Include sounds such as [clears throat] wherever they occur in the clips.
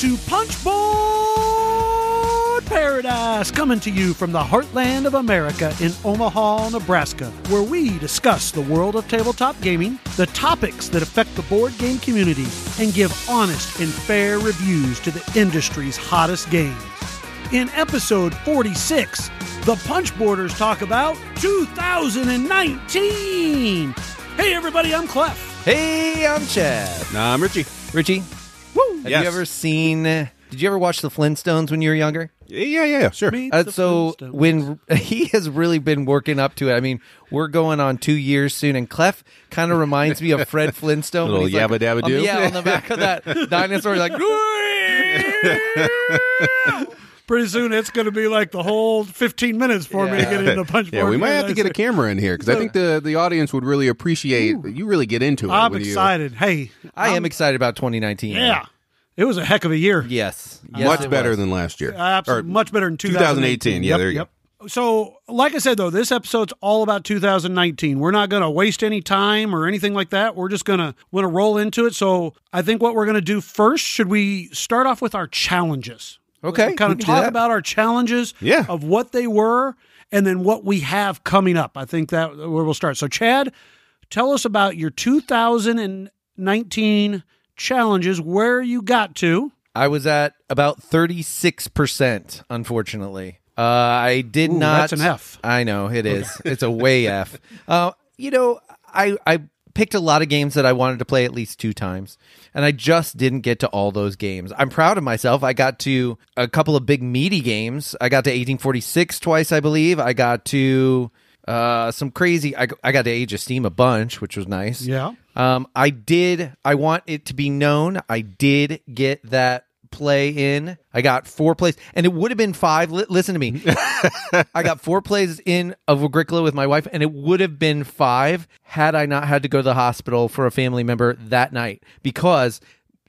to Punchboard Paradise, coming to you from the heartland of America in Omaha, Nebraska, where we discuss the world of tabletop gaming, the topics that affect the board game community, and give honest and fair reviews to the industry's hottest games. In episode 46, the Punchboarders talk about 2019. Hey, everybody, I'm Clef. Hey, I'm Chad. Nah, I'm Richie. Richie, Woo! have Yes. you ever seen? Did you ever watch the Flintstones when you were younger? Yeah, yeah, yeah, sure. Uh, so when [laughs] he has really been working up to it. I mean, we're going on two years soon, and Clef kind of reminds me of Fred Flintstone. when Little he's like- yabba dabba on doo. Yeah, on the back of that [laughs] dinosaur, like. [laughs] Pretty soon it's going to be like the whole 15 minutes for me to get into punch. yeah, we might have to get a camera in here because I think the, the audience would really appreciate that you really get into it. I'm when you- excited. Hey, I am excited about 2019. yeah. It was a heck of a year. Yes. Uh, yes much better was. than last year. Uh, Absolutely. Or Much better than 2018. 2018. Yeah, Yep, there you yep. So, like I said, though, this episode's all about 2019. We're not going to waste any time or anything like that. We're just going to want to roll into it. So, I think what we're going to do first, should we start off with our challenges? Okay, kind we of can do talk about our challenges Yeah. of what they were and then what we have coming up. I think that where we'll start. So, Chad, tell us about your 2019 challenges, where you got to. I was at about 36%, unfortunately. Uh, I did Ooh, not. that's an F. I know it is. It's a way [laughs] F. Uh, you know, I I picked a lot of games that I wanted to play at least two times, and I just didn't get to all those games. I'm proud of myself. I got to a couple of big meaty games. I got to 1846 twice, I believe. I got to uh, some crazy. I, I got to Age of Steam a bunch, which was nice. Yeah. Um, I did. I want it to be known. I did get that play in. I got four plays, and it would have been five. Li- listen to me. [laughs] I got four plays in of Agricola with my wife, and it would have been five had I not had to go to the hospital for a family member that night because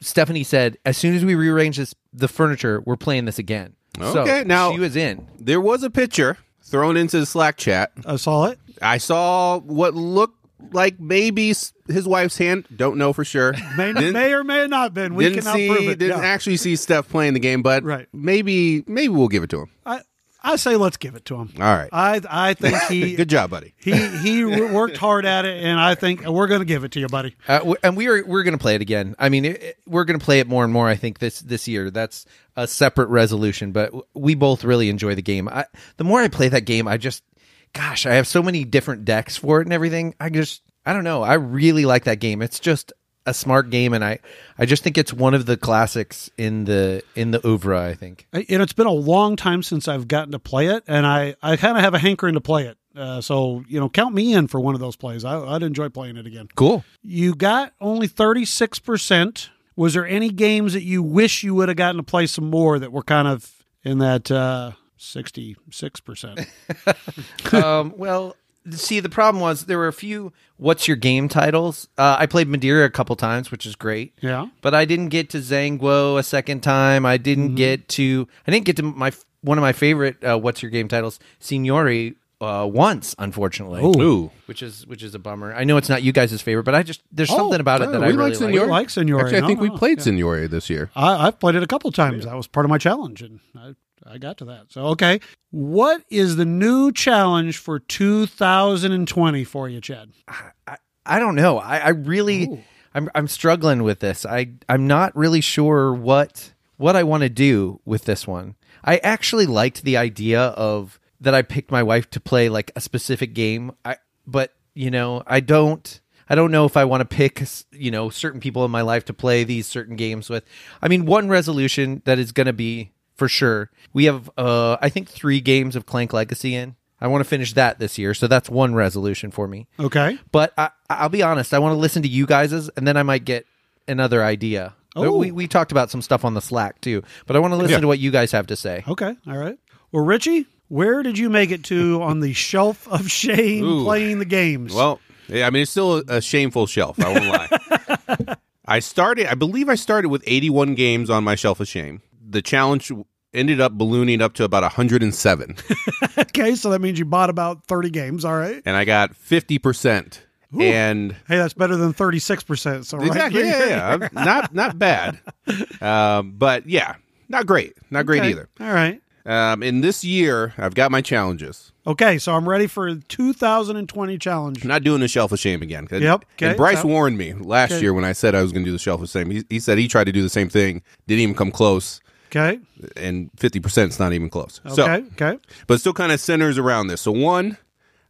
Stephanie said as soon as we rearrange this the furniture, we're playing this again. So Okay, now- she was in. There was a picture thrown into the Slack chat. I saw it. I saw what looked like maybe his wife's hand. Don't know for sure. [laughs] May, Didn't- may or may not have been. We didn't cannot see, prove it. didn't Yeah. actually see Steph playing the game, but Right. maybe maybe we'll give it to him. I, I say let's give it to him. All right. I I think he [laughs] Good job, buddy. he he [laughs] worked hard at it, and I think we're going to give it to you, buddy. Uh, and we are we're going to play it again. I mean, it, it- we're going to play it more and more. I think this this year. That's a separate resolution, but we both really enjoy the game. I, the more I play that game, I just, gosh, I have so many different decks for it and everything. I just, I don't know. I really like that game. It's just a smart game, and I, I just think it's one of the classics in the in the oeuvre. I think. I- And it's been a long time since I've gotten to play it, and I I kind of have a hankering to play it. Uh, so you know, count me in for one of those plays. I, I'd enjoy playing it again. Cool. You got only thirty six percent. Was there any games that you wish you would have gotten to play some more that were kind of in that uh, sixty six percent? [laughs] um, well, see, the problem was there were a few "What's your game?" titles. Uh, I played Madeira a couple times, which is great. Yeah. but I didn't get to Zhanguo a second time. I didn't get to. I didn't get to my one of my favorite uh, "What's your game?" titles, Signori, uh, once, unfortunately. Ooh. Which is which is a bummer. I know it's not you guys' favorite, but I just there's something about it oh, that we I like really Signori. like. like Signori. Actually, I No, think we played yeah. Signori this year. I, I've played it a couple times. That was part of my challenge, and I, I got to that. So, okay. What is the new challenge for 2020 for you, Chad? I, I don't know. I, I really I'm I'm struggling with this. I I'm not really sure what what I want to do with this one. I actually liked the idea of that I picked my wife to play like a specific game. I but you know, I don't I don't know if I want to pick, you know, certain people in my life to play these certain games with. I mean, one resolution that is going to be for sure. We have uh I think 3 games of Clank Legacy in. I want to finish that this year. So that's one resolution for me. Okay. But I, I'll be honest. I want to listen to you guys's, and then I might get another idea. Oh. We we talked about some stuff on the Slack too, but I want to listen Yeah. to what you guys have to say. Okay. All right. Well, Richie, where did you make it to [laughs] on the shelf of shame Ooh. playing the games? Well, yeah, I mean, it's still a, a shameful shelf. I won't lie. [laughs] I started, I believe I started with 81 games on my shelf of shame. The challenge ended up ballooning up to about 107, [laughs] okay. So that means you bought about 30 games. All right. and I got 50% and Hey, that's better than 36%. So right exactly, yeah, yeah, yeah. not not bad, [laughs] um, but yeah, not great, not great Okay. either. All right. Um, in this year, I've got my challenges. Okay, so I'm ready for 2020 challenge. I'm not doing the shelf of shame again. Yep, okay, And Bryce so- warned me last Okay. year when I said I was going to do the shelf of shame. He, he said he tried to do the same thing, didn't even come close, Okay. and fifty percent is not even close. Okay. So, okay. but it still kind of centers around this. So one,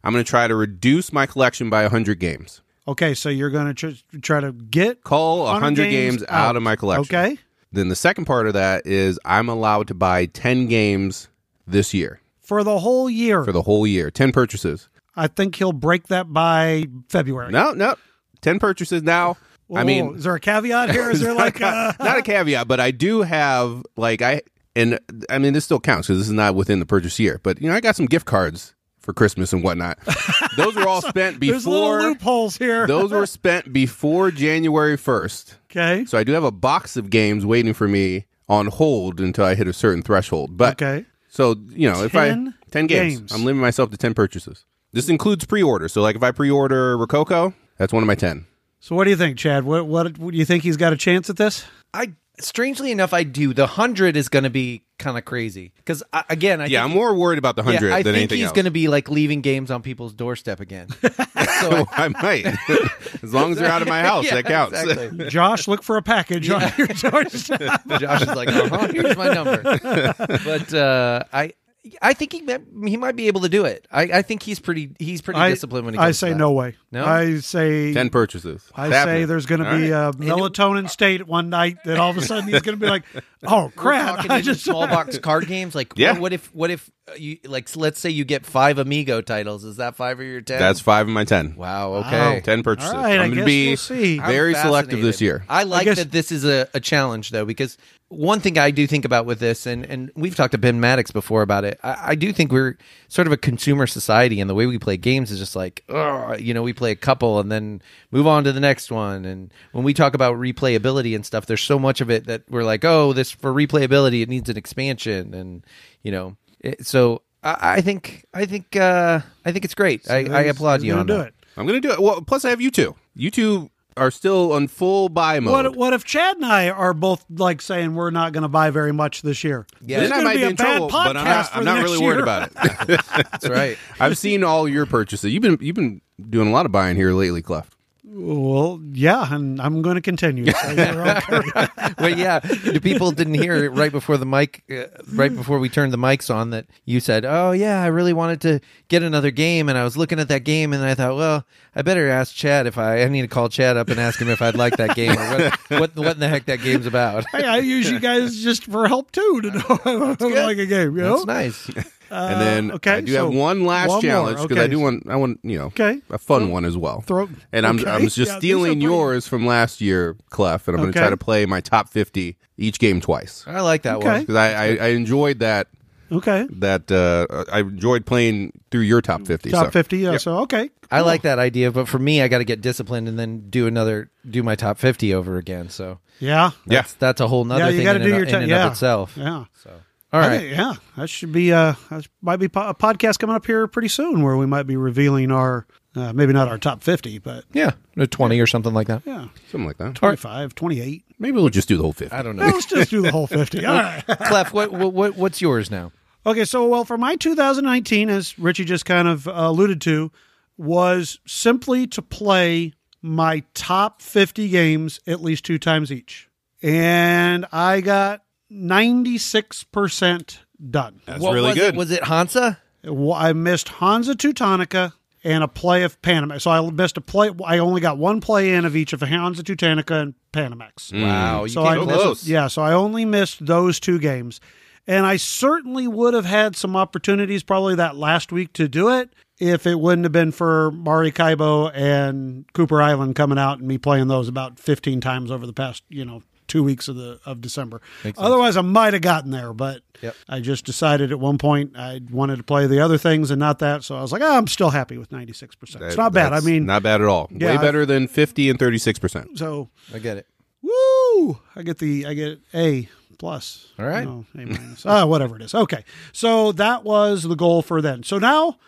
I'm going to try to reduce my collection by hundred games. Okay, so you're going to tr- try to get Call 100 hundred games, out of my collection. Okay. Then the second part of that is I'm allowed to buy ten games this year For the whole year. for the whole year. Ten purchases. I think he'll break that by February. No, no, ten purchases now. I mean, is there a caveat here? Is there like [laughs] uh, not a caveat, but I do have like I and I mean this still counts because this is not within the purchase year. But you know I got some gift cards for Christmas and whatnot. [laughs] those were all spent there's little before. loopholes here? Those were spent before January first. okay. So I do have a box of games waiting for me on hold until I hit a certain threshold. But Okay. so you know if I 10 ten games, games. I'm limiting myself to ten purchases. This includes pre-order. So like if I pre-order Rococo, that's one of my ten. So what do you think, Chad? What, what what do you think he's got a chance at this? I strangely enough, I do. The hundred is going to be kind of crazy because again, I Yeah, I'm think, more worried about the hundred yeah, I than think anything he's else. going to be like leaving games on people's doorstep again. [laughs] so [laughs] I might. [laughs] as long as they're out of my house, Yeah, that counts. exactly. Josh, look for a package on your doorstep. Josh is like, uh-huh, here's my number. But uh, I, I think he might, he might be able to do it. I, I think he's pretty he's pretty I, disciplined when he comes I to say that. no way. No? I say Ten purchases. I It's say happening. there's going to be right. a melatonin state one night that all of a sudden he's going to be like, [laughs] "Oh We're crap!" talking I just small box [laughs] card games. Like, Yeah. what, what if what if uh, you like? Let's say you get five Amigo titles. Is that five of your ten? That's five of my ten. wow. Okay. Ten purchases. All right, I I'm going to be we'll see. Very selective this year. I like guess- that this is a, a challenge though, because one thing I do think about with this, and, and we've talked to Ben Maddox before about it. I, I do think we're sort of a consumer society, and the way we play games is just like, ugh, you know, we play a couple and then move on to the next one. And when we talk about replayability and stuff, there's so much of it that we're like, oh, this for replayability, it needs an expansion, and you know, it, so. I I think I think uh, I think it's great. I, I he's- applaud he's you gonna on do that. it. I'm going to do it. Well, plus I have you two. You two are still on full buy mode. What what if Chad and I are both like saying we're not going to buy very much this year? Yeah. this is then I might be be a in bad trouble, podcast but I'm not, I'm not next really worried about it. [laughs] That's right. [laughs] I've seen all your purchases. You've been you've been doing a lot of buying here lately, Clef. Well, yeah, and I'm going to continue. So [laughs] well, yeah, the people didn't hear it right before the mic, uh, right before we turned the mics on. That you said, "Oh yeah, I really wanted to get another game," and I was looking at that game, and I thought, "Well, I better ask Chad if I, I need to call Chad up and ask him if I'd like that game or what, [laughs] what, what in the heck that game's about." hey, I use you guys just for help too to [laughs] know I like a game. You know, That's nice. And then Uh, okay, I do have one last one challenge because I do want I want you know Okay. a fun one as well. Throw- and I'm okay. I'm just Yeah, stealing yours from last year, Clef, and I'm going to try to play my top fifty each game twice I like that Okay. one. because I, I I enjoyed that Okay, that uh, I enjoyed playing through your top fifty. top so. fifty. Yeah, so okay, I like that idea, but for me, I got to get disciplined and then do another, do my top fifty over again. So yeah, Yeah. that's, that's a whole nother yeah. thing You got to do and, your in time. and Yeah, of itself. Yeah. So all I think- yeah, that should be uh that might be po- a podcast coming up here pretty soon where we might be revealing our uh, maybe not our top 50, but yeah, a twenty or something like that. yeah, something like that. 25, 28. Maybe we'll just do the whole fifty. I don't know. Let's just do the whole 50. [laughs] All right. Clef, what, what, what what's yours now? Okay, so well, for my 2019, as Richie just kind of uh, alluded to, was simply to play my top 50 games at least two times each. And I got 96% done. That's What really was good. It? Was it Hansa? I missed Hansa Teutonica and a play of Panama. So I missed a play. I only got one play in of each of Hansa Teutonica and Panamax. Mm. Wow, you So came I so missed, close. yeah, so I only missed those two games. And I certainly would have had some opportunities probably that last week to do it if it wouldn't have been for Maracaibo and Cooper Island coming out and me playing those about 15 times over the past, you know, two weeks of the of December. Otherwise, I might have gotten there, but Yep. I just decided at one point I wanted to play the other things and not that. So I was like, oh, I'm still happy with 96%. it's not bad. I mean, not bad at all. Yeah, Way I- better than fifty and thirty six percent. so I get it. Woo! I get the I get A plus. All right. No, A minus. ah, whatever it is. Okay. So that was the goal for then. So now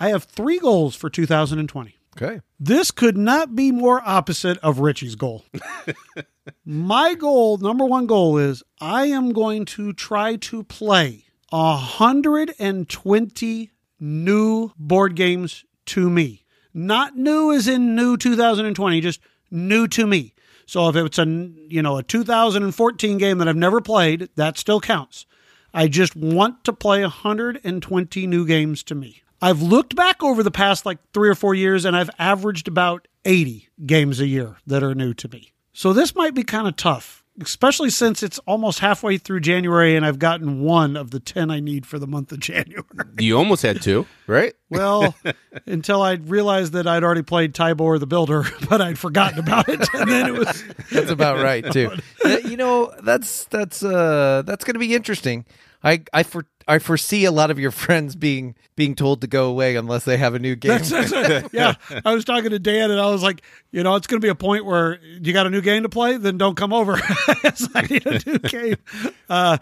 I have three goals for 2020. Okay. This could not be more opposite of Richie's goal. [laughs] My goal, number one goal, is I am going to try to play 120 new board games to me. Not new as in new 2020, just new to me. So if it's a you know a 2014 game that I've never played, that still counts. I just want to play 120 new games to me. I've looked back over the past like 3 or 4 years and I've averaged about 80 games a year that are new to me. So this might be kind of tough, especially since it's almost halfway through January and I've gotten one of the 10 I need for the month of [laughs] January. You almost had two, right? [laughs] Well, until I realized that I'd already played Tybor the Builder, [laughs] but I'd forgotten about it. And then it was That's about right too. You know, that's that's uh that's going to be interesting. I I for I foresee a lot of your [laughs] friends being being told to go away unless they have a new game. That's- that's- [laughs] yeah, I was talking to Dan, and I was like, you know, it's going to be a point where you got a new game to play, then don't come over. I need a new [laughs] game. Uh,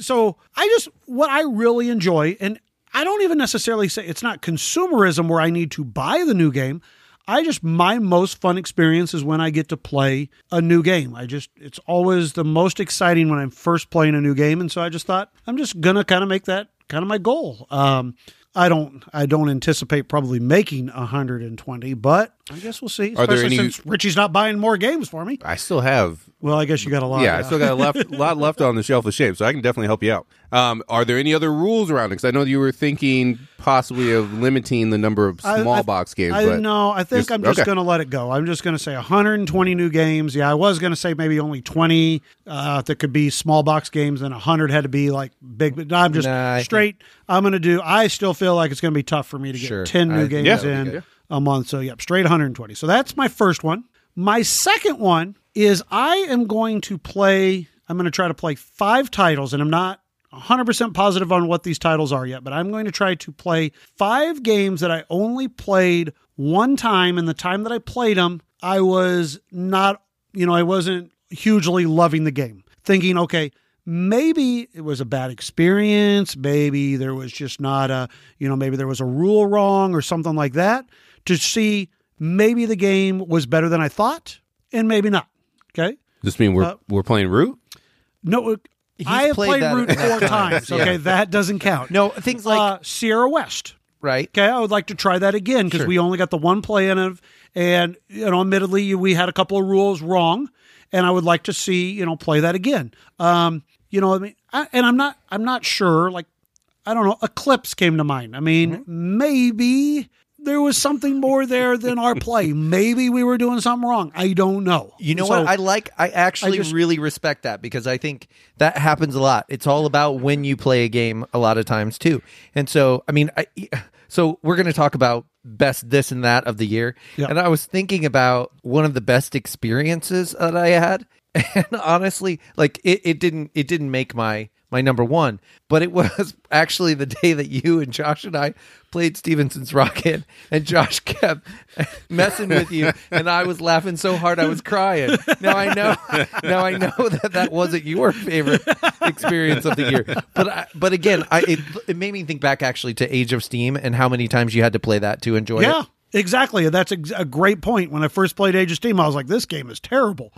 so I just what I really enjoy, and I don't even necessarily say it's not consumerism where I need to buy the new game. I just my most fun experience is when I get to play a new game. I just it's always the most exciting when I'm first playing a new game, and so I just thought I'm just gonna kind of make that kind of my goal. Um, I don't I don't anticipate probably making 120, but I guess we'll see. Are there any- since Richie's not buying more games for me? I still have Well, I guess you got a lot. yeah, I still got a left, [laughs] lot left on the shelf of shame, so I can definitely help you out. Um, are there any other rules around it? Because I know you were thinking possibly of limiting the number of I- small I- box games. I but no, I think just- I'm just okay. going to let it go. I'm just going to say 120 new games. Yeah, I was going to say maybe only 20 uh, that could be small box games, and 100 had to be like big. But I'm just Nah, I think- straight. I'm going to do. I still feel like it's going to be tough for me to get Sure. 10 new think games that would be in good. a month. So yep, straight 120. So that's my first one. My second one is I am going to play. I'm going to try to play five titles, and I'm not 100% positive on what these titles are yet, but I'm going to try to play five games that I only played one time. And the time that I played them, I was not, you know, I wasn't hugely loving the game. Thinking, okay, maybe it was a bad experience. Maybe there was just not a, you know, maybe there was a rule wrong or something like that to see maybe the game was better than I thought and maybe not. Okay. Does this mean we're Uh, we're playing root? No, I have played played, Root four [laughs] times, times. yeah. Okay, that doesn't count. No, things like uh, Sierra West. right. Okay, I would like to try that again because Sure. we only got the one play in of, and you know, admittedly, we had a couple of rules wrong, and I would like to see you know play that again. Um, you know, I mean, I, and I'm not, I'm not sure. Like, I don't know. Eclipse came to mind. I mean, Mm-hmm. maybe there was something more there than our [laughs] play. Maybe we were doing something wrong. I don't know. You know So- what? I like. I actually I just- really respect that because I think that happens a lot. It's all about when you play a game a lot of times too. And so, I mean, I, so we're going to talk about best this and that of the year. Yeah. And I was thinking about one of the best experiences that I had, [laughs] and honestly, like it, it didn't it didn't make my my number one, but it was [laughs] actually the day that you and Josh and I played Stephenson's Rocket, and Josh [laughs] kept messing with you, and I was laughing so hard I was crying. Now I know, [laughs] now I know that that wasn't your favorite experience of the year, but I, but again, I it, it made me think back actually to Age of Steam and how many times you had to play that to enjoy Yeah, it. Yeah, exactly. That's ex- a great point. When I first played Age of Steam, I was like, "This game is terrible,"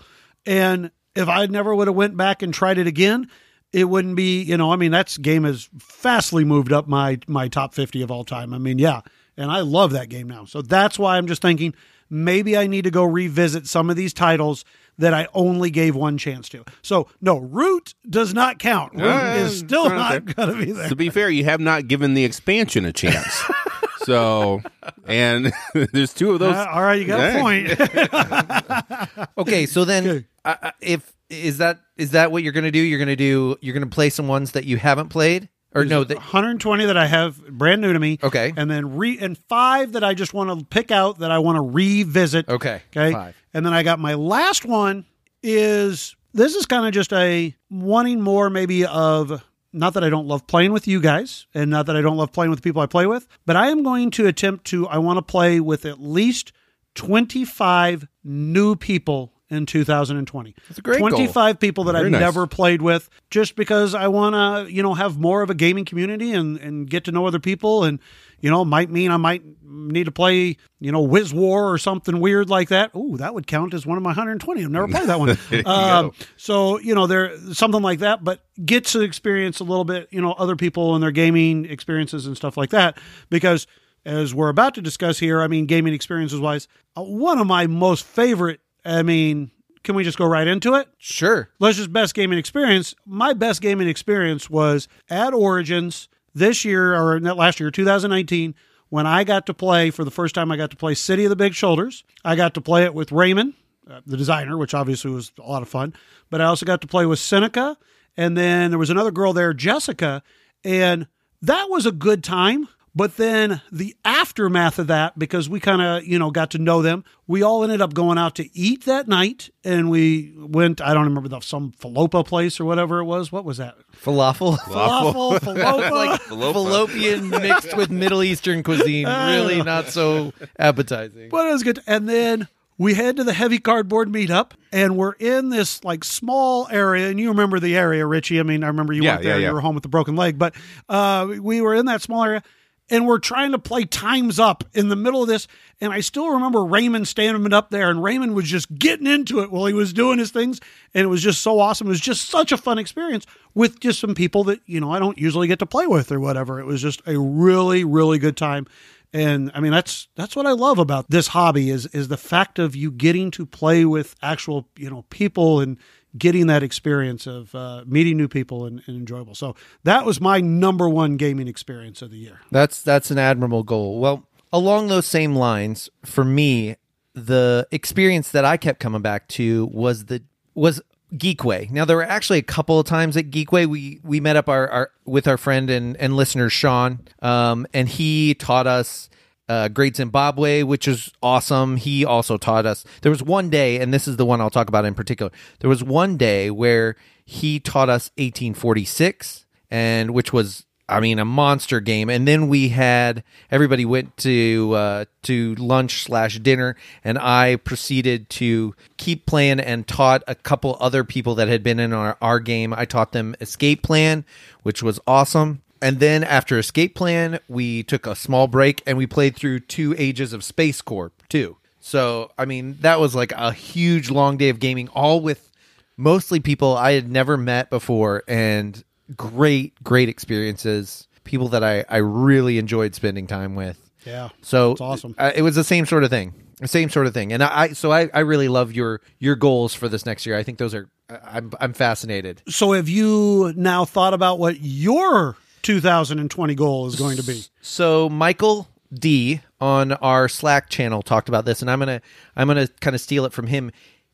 and if I never would have went back and tried it again, it wouldn't be. You know, I mean, that's game has fastly moved up my my top fifty of all time. I mean, yeah, and I love that game now. So that's why I'm just thinking maybe I need to go revisit some of these titles that I only gave one chance to. So no, Root does not count. Root Yeah, is still okay. not going to be there. To be fair, you have not given the expansion a chance. [laughs] so, and [laughs] there's two of those. Uh, all right, you got Yeah. a point. [laughs] Okay, so then Okay. uh, uh, if is that is that what you're going to do? You're going to do you're going to play some ones that you haven't played or no? That, 120 that I have brand new to me. Okay. And then re and five that I just want to pick out that I want to revisit. Okay, Okay. five. And then I got my last one is this is kind of just a wanting more maybe of not that I don't love playing with you guys and not that I don't love playing with the people I play with, but I am going to attempt to I want to play with at least 25 new people in 2020. That's a great goal. 25 people that Very I've nice. never played with just because I want to, you know, have more of a gaming community and, and get to know other people. And, you know, might mean I might need to play, you know, Wiz-War or something weird like that. Oh, that would count as one of my 120. I've never played that one. [laughs] Um, so, you know, there something like that, but get to experience a little bit, you know, other people and their gaming experiences and stuff like that. Because as we're about to discuss here, I mean, gaming experiences wise, uh, one of my most favorite, I mean, can we just go right into it? Sure. let's just best gaming experience. My best gaming experience was at Origins this year or last year, 2019, when I got to play for the first time. I got to play City of the Big Shoulders. I got to play it with Raymond, uh, the designer, which obviously was a lot of fun. But I also got to play with Seneca, and then there was another girl there, Jessica, and that was a good time. But then the aftermath of that, because we kind of, you know, got to know them, we all ended up going out to eat that night. And we went, I don't remember, the, some falopa place or whatever it was. What was that? Falafel. Falafel, falopa. like Fallopa. fallopian mixed with Middle Eastern cuisine. [laughs] Really not so appetizing. but it was good. And then we head to the heavy cardboard meetup, and we're in this like small area. And you remember the area, Richie? I mean, I remember you Yeah, weren't there; yeah, yeah. you were home with the broken leg. But uh, we were in that small area, and we're trying to play times up in the middle of this. And I still remember Raymond standing up there, and Raymond was just getting into it while he was doing his things, and it was just so awesome. It was just such a fun experience with just some people that you know I don't usually get to play with or whatever. It was just a really, really good time. And I mean that's that's what I love about this hobby is is the fact of you getting to play with actual you know people and getting that experience of uh, meeting new people and, and enjoyable. So that was my number one gaming experience of the year. That's that's an admirable goal. Well, along those same lines, for me, the experience that I kept coming back to was the was Geekway. Now there were actually a couple of times at Geekway we we met up our, our with our friend and and listener Sean, um, and he taught us uh, Great Zimbabwe, which is awesome. He also taught us. There was one day, and this is the one I'll talk about in particular. There was one day where he taught us 1846, and which was I mean, a monster game. And then we had everybody went to uh, to lunch slash dinner, and I proceeded to keep playing and taught a couple other people that had been in our, our game. I taught them Escape Plan, which was awesome. And then after Escape Plan, we took a small break and we played through two Ages of SpaceCorp too. So I mean, that was like a huge long day of gaming, all with mostly people I had never met before and great, great experiences. People that I, I really enjoyed spending time with. Yeah. So It's awesome. uh, it was the same sort of thing. The same sort of thing. And I, I so I, I really love your your goals for this next year. I think those are I'm I'm fascinated. So have you now thought about what your 2020 goal is going to be? So Michael D on our Slack channel talked about this, and I'm gonna I'm gonna kind of steal it from him.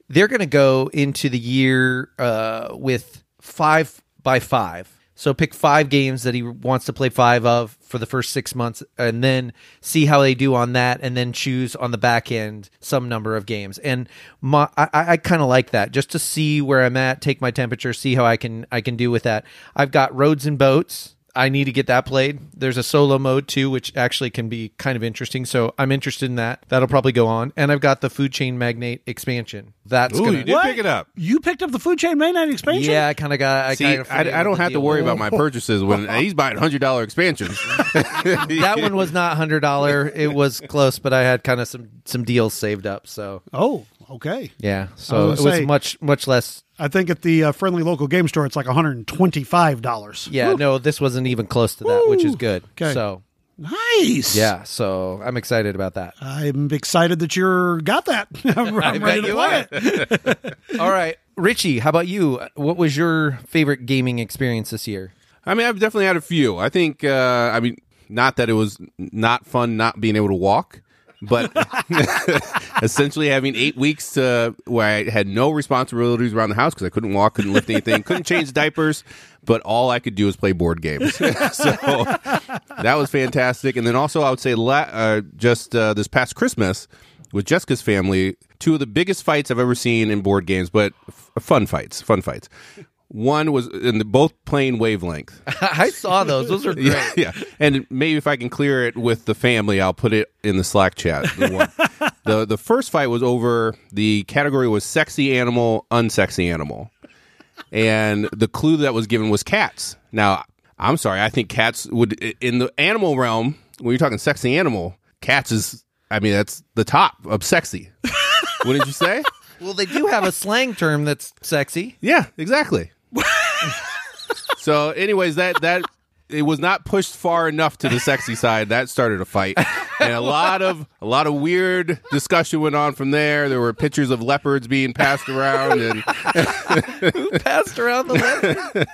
They're gonna go into the year uh, with five by five. So pick five games that he wants to play five of for the first six months, and then see how they do on that, and then choose on the back end some number of games. And my, I, I kind of like that, just to see where I'm at, take my temperature, see how I can I can do with that. I've got roads and boats. I need to get that played. There's a solo mode too, which actually can be kind of interesting. So I'm interested in that. That'll probably go on. And I've got the food chain magnate expansion. That's Ooh, gonna. you did pick it up. You picked up the Food Chain Magnate expansion? Yeah, I kind of got. I See, kind I, I don't have to worry about my purchases when [laughs] uh, he's buying hundred dollar expansions. [laughs] that one was not hundred dollar. It was close, but I had kind of some some deals saved up. So Oh, okay. yeah, so was it gonna was say- much much less. I think at the uh, friendly local game store, it's like $125. Yeah, no, this wasn't even close to that, which is good. Okay. So Nice. yeah, so I'm excited about that. I'm excited that you're got that. [laughs] I'm, [laughs] I'm bet ready to you play are. it. [laughs] All right, Richie, how about you? What was your favorite gaming experience this year? I mean, I've definitely had a few. I think, uh, I mean, not that it was not fun not being able to walk, but [laughs] essentially having eight weeks uh, where I had no responsibilities around the house because I couldn't walk, couldn't lift anything, couldn't change diapers, but all I could do was play board games. [laughs] so that was fantastic. And then also, I would say la- uh, just uh, this past Christmas with Jessica's family, two of the biggest fights I've ever seen in board games, but f- fun fights, fun fights. One was in the, both plane wavelength. [laughs] I saw those. Those are [laughs] great. Yeah, yeah. And maybe if I can clear it with the family, I'll put it in the Slack chat. The one. [laughs] the the first fight was over. The category was sexy animal, unsexy animal, and the clue that was given was cats. Now, I'm sorry, I think cats would in the animal realm. When you're talking sexy animal, cats is. I mean, that's the top of sexy. Wouldn't you say? Well, they do have a slang term that's sexy. Yeah, exactly. So, anyways, that that it was not pushed far enough to the sexy side. That started a fight, and a lot of a lot of weird discussion went on from there. There were pictures of leopards being passed around, and who Passed around the leopard.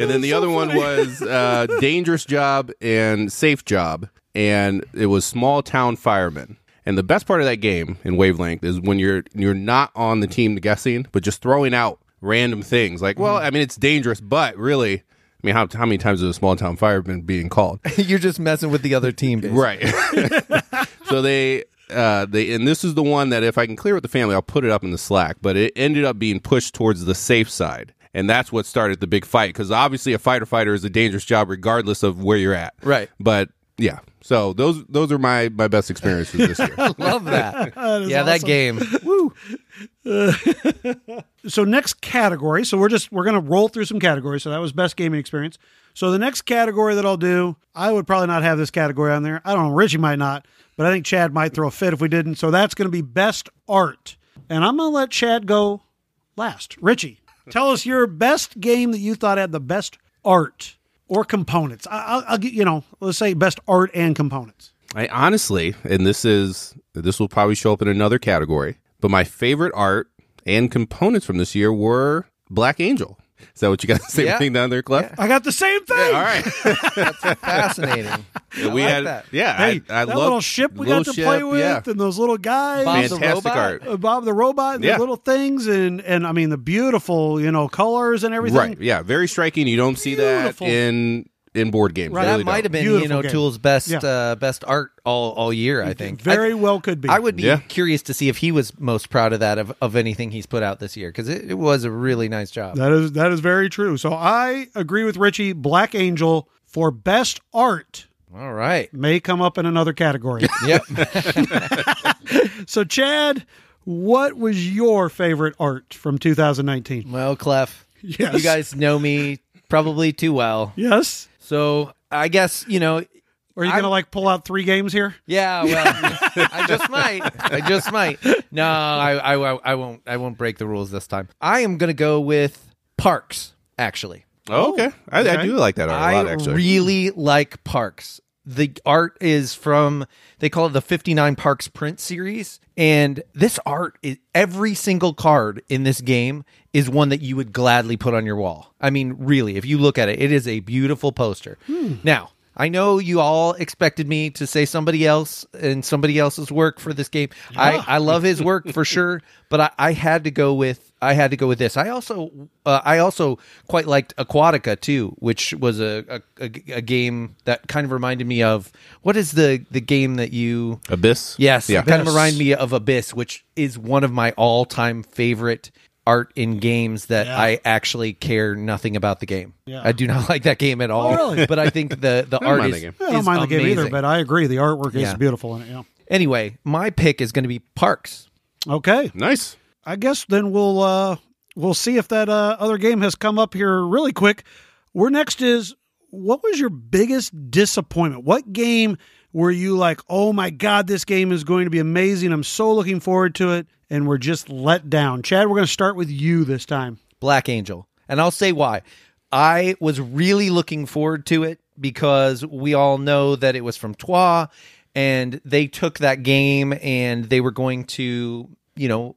and then the other one was uh, dangerous job and safe job, and it was small town firemen. And the best part of that game in wavelength is when you're you're not on the team guessing, but just throwing out random things like, well, I mean, it's dangerous, but really, I mean, how how many times is a small town fireman being called? [laughs] You're just messing with the other team. basically. right. [laughs] so they uh, they and this is the one that if I can clear with the family, I'll put it up in the Slack. But it ended up being pushed towards the safe side. And that's what started the big fight because obviously a fighter fighter is a dangerous job regardless of where you're at. Right. But yeah, so those those are my my best experiences this year. [laughs] Love that, yeah, that game. Woo. [laughs] So next category. So we're just we're gonna roll through some categories. So that was best gaming experience. So the next category that I'll do, I would probably not have this category on there. I don't know. Richie might not, but I think Chad might throw a fit if we didn't. So that's gonna be best art, and I'm gonna let Chad go last. Richie, tell us your best game that you thought had the best art or components. I, I'll, I'll get you know, let's say best art and components. I honestly, and this is this will probably show up in another category, but my favorite art and components from this year were Black Angel. Is that what you got to say Yeah. thing down there, Clef? I got the same thing. All right. [laughs] That's fascinating. we like had that. yeah. Hey, I, I that little ship we little got to ship, play with, Yeah. and those little guys, Bob the robot? art. uh, Bob the robot, and Yeah. the little things, and and I mean the beautiful, you know, colors and everything. Right. Yeah. Very striking. You don't see Beautiful. that in in board games. Right. You that might have been Beautiful you know game. Tool's best Yeah. uh, best art all all year. I think Very I, well could be. I would be Yeah. curious to see if he was most proud of that of, of anything he's put out this year because it, it was a really nice job. That is that is very true. So I agree with Richie. Black Angel for best art all right. may come up in another category. [laughs] Yep. [laughs] so Chad, what was your favorite art from 2019? well, Clef, Yes. you guys know me probably too well, Yes. So I guess you know. Are you I'm- gonna like pull out three games here? Yeah, well, [laughs] I just might. I just might. No, I, I, I won't. I won't break the rules this time. I am going to go with Parks. Actually, Oh, okay. I, Okay. I do like that art a I lot. Actually. I really like Parks. The art is from they call it the 59 Parks print series and this art is every single card in this game is one that you would gladly put on your wall. I mean, really, if you look at it, it is a beautiful poster. Hmm. Now, I know you all expected me to say somebody else and somebody else's work for this game. I, I love his work for [laughs] sure, but I, I had to go with I had to go with this. I also uh, I also quite liked Aquatica too, which was a, a, a, a game that kind of reminded me of what is the the game that you Abyss. Yes, Yeah. it kind of Abyss. reminded me of Abyss, which is one of my all time favorite art in games that Yeah. I actually care nothing about the game. Yeah. I do not [laughs] like that game at all. really? But I think the the [laughs] don't art mind is, the game. I don't is mind the game either, but I agree the artwork is Yeah. beautiful in it. Yeah. anyway, my pick is going to be Parks. Okay. Nice. I guess then we'll uh we'll see if that uh, other game has come up here really quick. Where next is what was your biggest disappointment? What game were you like, "Oh my god, this game is going to be amazing. I'm so looking forward to it." And we're just let down. Chad, we're going to start with you this time. Black Angel. And I'll say why. I was really looking forward to it because we all know that it was from Troyes and they took that game and they were going to, you know,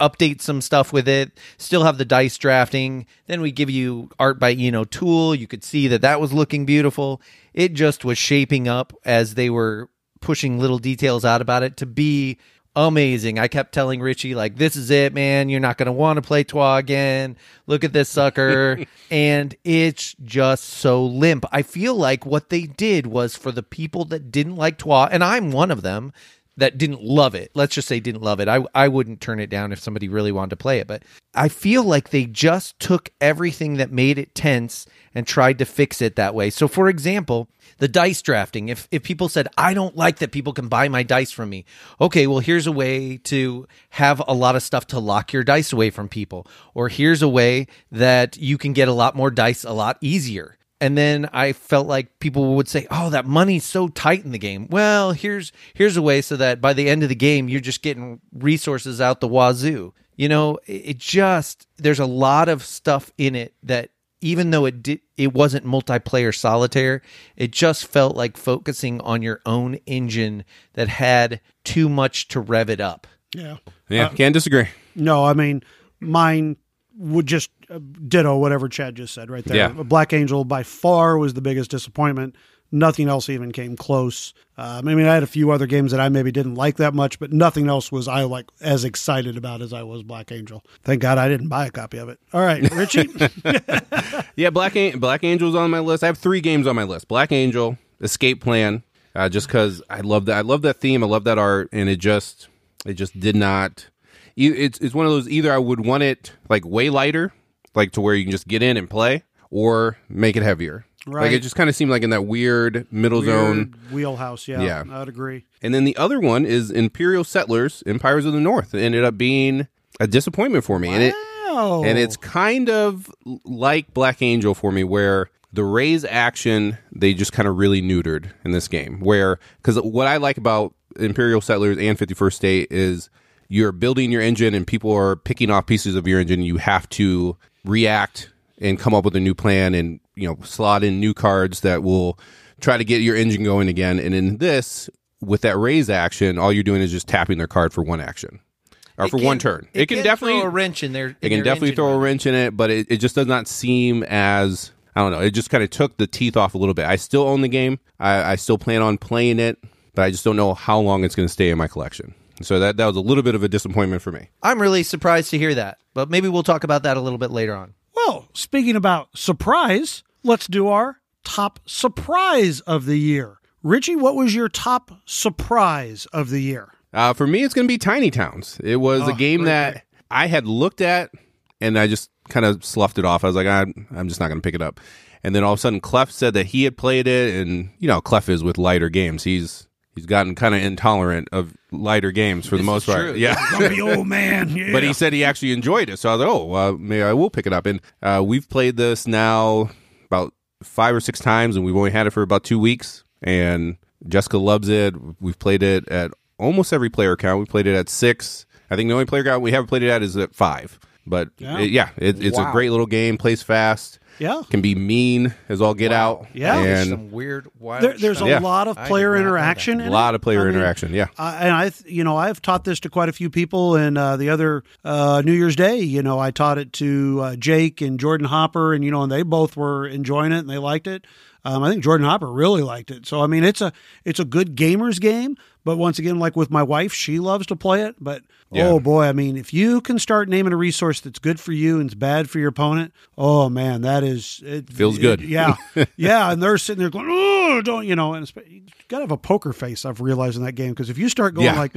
update some stuff with it, still have the dice drafting. Then we give you art by, you know, Tool. You could see that that was looking beautiful. It just was shaping up as they were pushing little details out about it to be amazing. I kept telling Richie, like, this is it, man. You're not going to want to play Troyes again. Look at this sucker. [laughs] and it's just so limp. I feel like what they did was for the people that didn't like Troyes, and I'm one of them, that didn't love it. Let's just say didn't love it. I I wouldn't turn it down if somebody really wanted to play it, but I feel like they just took everything that made it tense and tried to fix it that way. So for example, the dice drafting. If if people said, "I don't like that people can buy my dice from me." Okay, well here's a way to have a lot of stuff to lock your dice away from people. Or here's a way that you can get a lot more dice a lot easier and then I felt like people would say, "Oh, that money's so tight in the game." Well, here's here's a way so that by the end of the game, you're just getting resources out the wazoo. You know, it just there's a lot of stuff in it that even though it did it wasn't multiplayer solitaire, it just felt like focusing on your own engine that had too much to rev it up. Yeah. Yeah, uh, can't disagree. No, I mean mine would just uh, ditto whatever Chad just said right there. Yeah. Black Angel by far was the biggest disappointment. Nothing else even came close. Um, I mean, I had a few other games that I maybe didn't like that much, but nothing else was I like as excited about as I was Black Angel. Thank God I didn't buy a copy of it. All right, Richie. [laughs] [laughs] Yeah, Black An- Black Angel's on my list. I have three games on my list: Black Angel, Escape Plan. Uh, just because I love that, I love that theme, I love that art, and it just, it just did not. It's it's one of those either I would want it like way lighter, like to where you can just get in and play, or make it heavier. Right. Like it just kind of seemed like in that weird middle zone. Wheelhouse. Yeah, Yeah. I would agree. And then the other one is Imperial Settlers, Empires of the North. It ended up being a disappointment for me, and it and it's kind of like Black Angel for me, where the raise action they just kind of really neutered in this game. Where because what I like about Imperial Settlers and Fifty First State is you're building your engine and people are picking off pieces of your engine. You have to react and come up with a new plan and you know slot in new cards that will try to get your engine going again. And in this, with that raise action, all you're doing is just tapping their card for one action or It for can- one turn. It, can, definitely throw a wrench in there. it can definitely throw a wrench in it, but it, it just does not seem as I don't know. It just kind of took the teeth off a little bit. I still own the game. I, I still plan on playing it, but I just don't know how long it's going to stay in my collection. So that that was a little bit of a disappointment for me. I'm really surprised to hear that, but maybe we'll talk about that a little bit later on. Well, speaking about surprise, let's do our top surprise of the year. Richie, what was your top surprise of the year? Uh, for me, it's going to be Tiny Towns. It was a Oh, game great that I had looked at and I just kind of sloughed it off. I was like, I'm, I'm just not going to pick it up. And then all of a sudden, Clef said that he had played it, and you know, how Clef is with lighter games. He's he's gotten kind of intolerant of lighter games for the most part. true. Yeah. Grumpy old man. Yeah. [laughs] But he said he actually enjoyed it. So I was like, oh, well, maybe I will pick it up. And uh, we've played this now about five or six times, and we've only had it for about two weeks. And Jessica loves it. We've played it at almost every player count. We played it at six. I think the only player count we haven't played it at is at five. But Yeah. it- yeah, it, it's a great little game. Plays fast. Yeah. Can be mean as all get out. Yeah. There's and some weird, wild. There, there's a. Yeah. lot of player not know that. interaction. a lot it. of player I mean, interaction. Yeah. Uh, and I, you know, I've taught this to quite a few people. And uh, the other uh, New Year's Day, you know, I taught it to uh, Jake and Jordan Hopper, and you know, and they both were enjoying it and they liked it. Um, I think Jordan Hopper really liked it. So I mean, it's a it's a good gamers game. But once again, like with my wife, she loves to play it. But Yeah. oh boy, I mean, if you can start naming a resource that's good for you and it's bad for your opponent, oh man, that is it Feels it- good. yeah, [laughs] yeah, and they're sitting there going, oh, don't you know? And it's, you got to have a poker face. I've realized in that game because if you start going Yeah. like,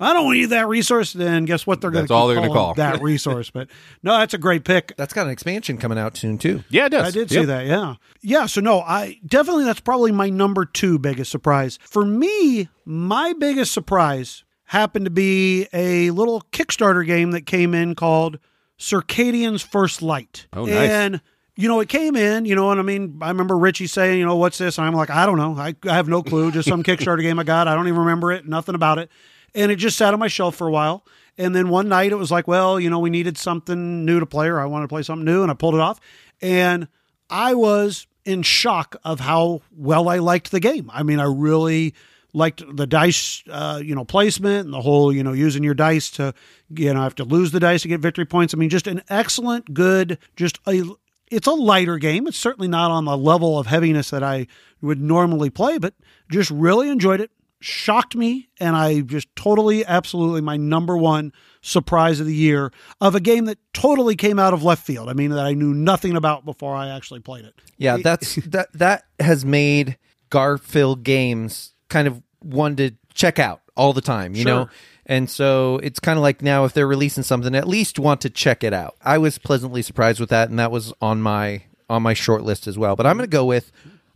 I don't need that resource, then guess what? They're going That's to all they're gonna call. that resource. But no, that's a great pick. That's got an expansion coming out soon too. Yeah, it does. I did Yep. see that. Yeah. Yeah. So, no, I definitely, that's probably my number two biggest surprise. For me, my biggest surprise happened to be a little Kickstarter game that came in called Circadians First Light. Oh, nice. And, you know, it came in, you know, and I mean, I remember Richie saying, you know, what's this? And I'm like, I don't know. I, I have no clue. Just some [laughs] Kickstarter game I got. I don't even remember it. Nothing about it. And it just sat on my shelf for a while. And then one night it was like, well, you know, we needed something new to play, or I wanted to play something new, and I pulled it off. And I was in shock of how well I liked the game. I mean, I really liked the dice, uh, you know, placement and the whole, you know, using your dice to, you know, have to lose the dice to get victory points. I mean, just an excellent, good, just a. It's a lighter game. It's certainly not on the level of heaviness that I would normally play, but just really enjoyed it. Shocked me, and I just totally, absolutely my number one surprise of the year of a game that totally came out of left field. I mean, that I knew nothing about before I actually played it. Yeah, [laughs] that's that that has made Garfield Games kind of one to check out all the time, you know? And so it's kind of like now if they're releasing something, at least want to check it out. I was pleasantly surprised with that, and that was on my on my short list as well. But I'm going to go with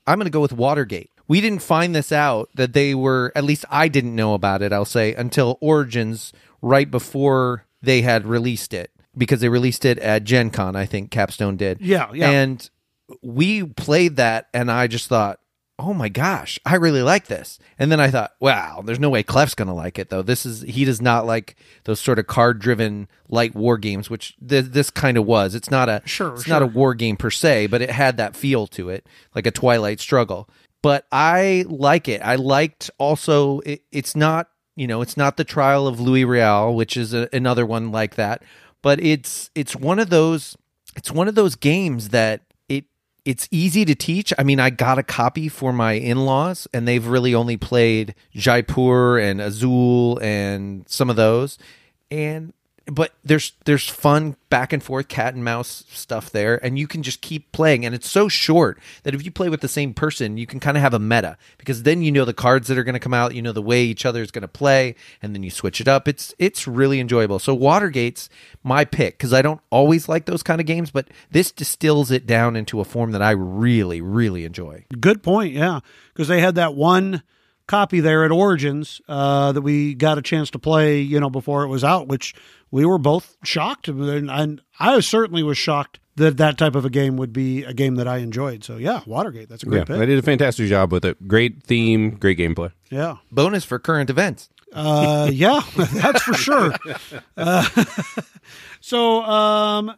I'm going to go with Watergate. We didn't find this out that they were at least I didn't know about it. I'll say until Origins right before they had released it because they released it at Gen Con. I think Capstone did. Yeah, yeah. And we played that, and I just thought, oh my gosh, I really like this. And then I thought, wow, there's no way Clef's going to like it though. This is he does not like those sort of card driven light war games, which th- this kind of was. It's not a Sure, it's not a war game per se, but it had that feel to it, like a Twilight Struggle. But I like it. I liked also it, it's not you know it's not the trial of Louis Riel, which is a, another one like that. But it's it's one of those it's one of those games that it's easy to teach. I mean, I got a copy for my in-laws and they've really only played Jaipur and Azul and some of those. And but there's there's fun back and forth cat and mouse stuff there and you can just keep playing and it's so short that if you play with the same person you can kind of have a meta because then you know the cards that are going to come out you know the way each other is going to play and then you switch it up. It's it's really enjoyable. So watergate's my pick because i don't always like those kind of games but this distills it down into a form that i really really enjoy. Good point. Yeah, because they had that one copy there at Origins uh, that we got a chance to play, you know, before it was out, which we were both shocked, and, and I certainly was shocked that that type of a game would be a game that I enjoyed. So yeah, Watergate, that's a great Yeah, pick. they did a fantastic job with it. Great theme, great gameplay. Yeah, bonus for current events uh, [laughs] yeah, [laughs] that's for sure. [laughs] Uh, so um,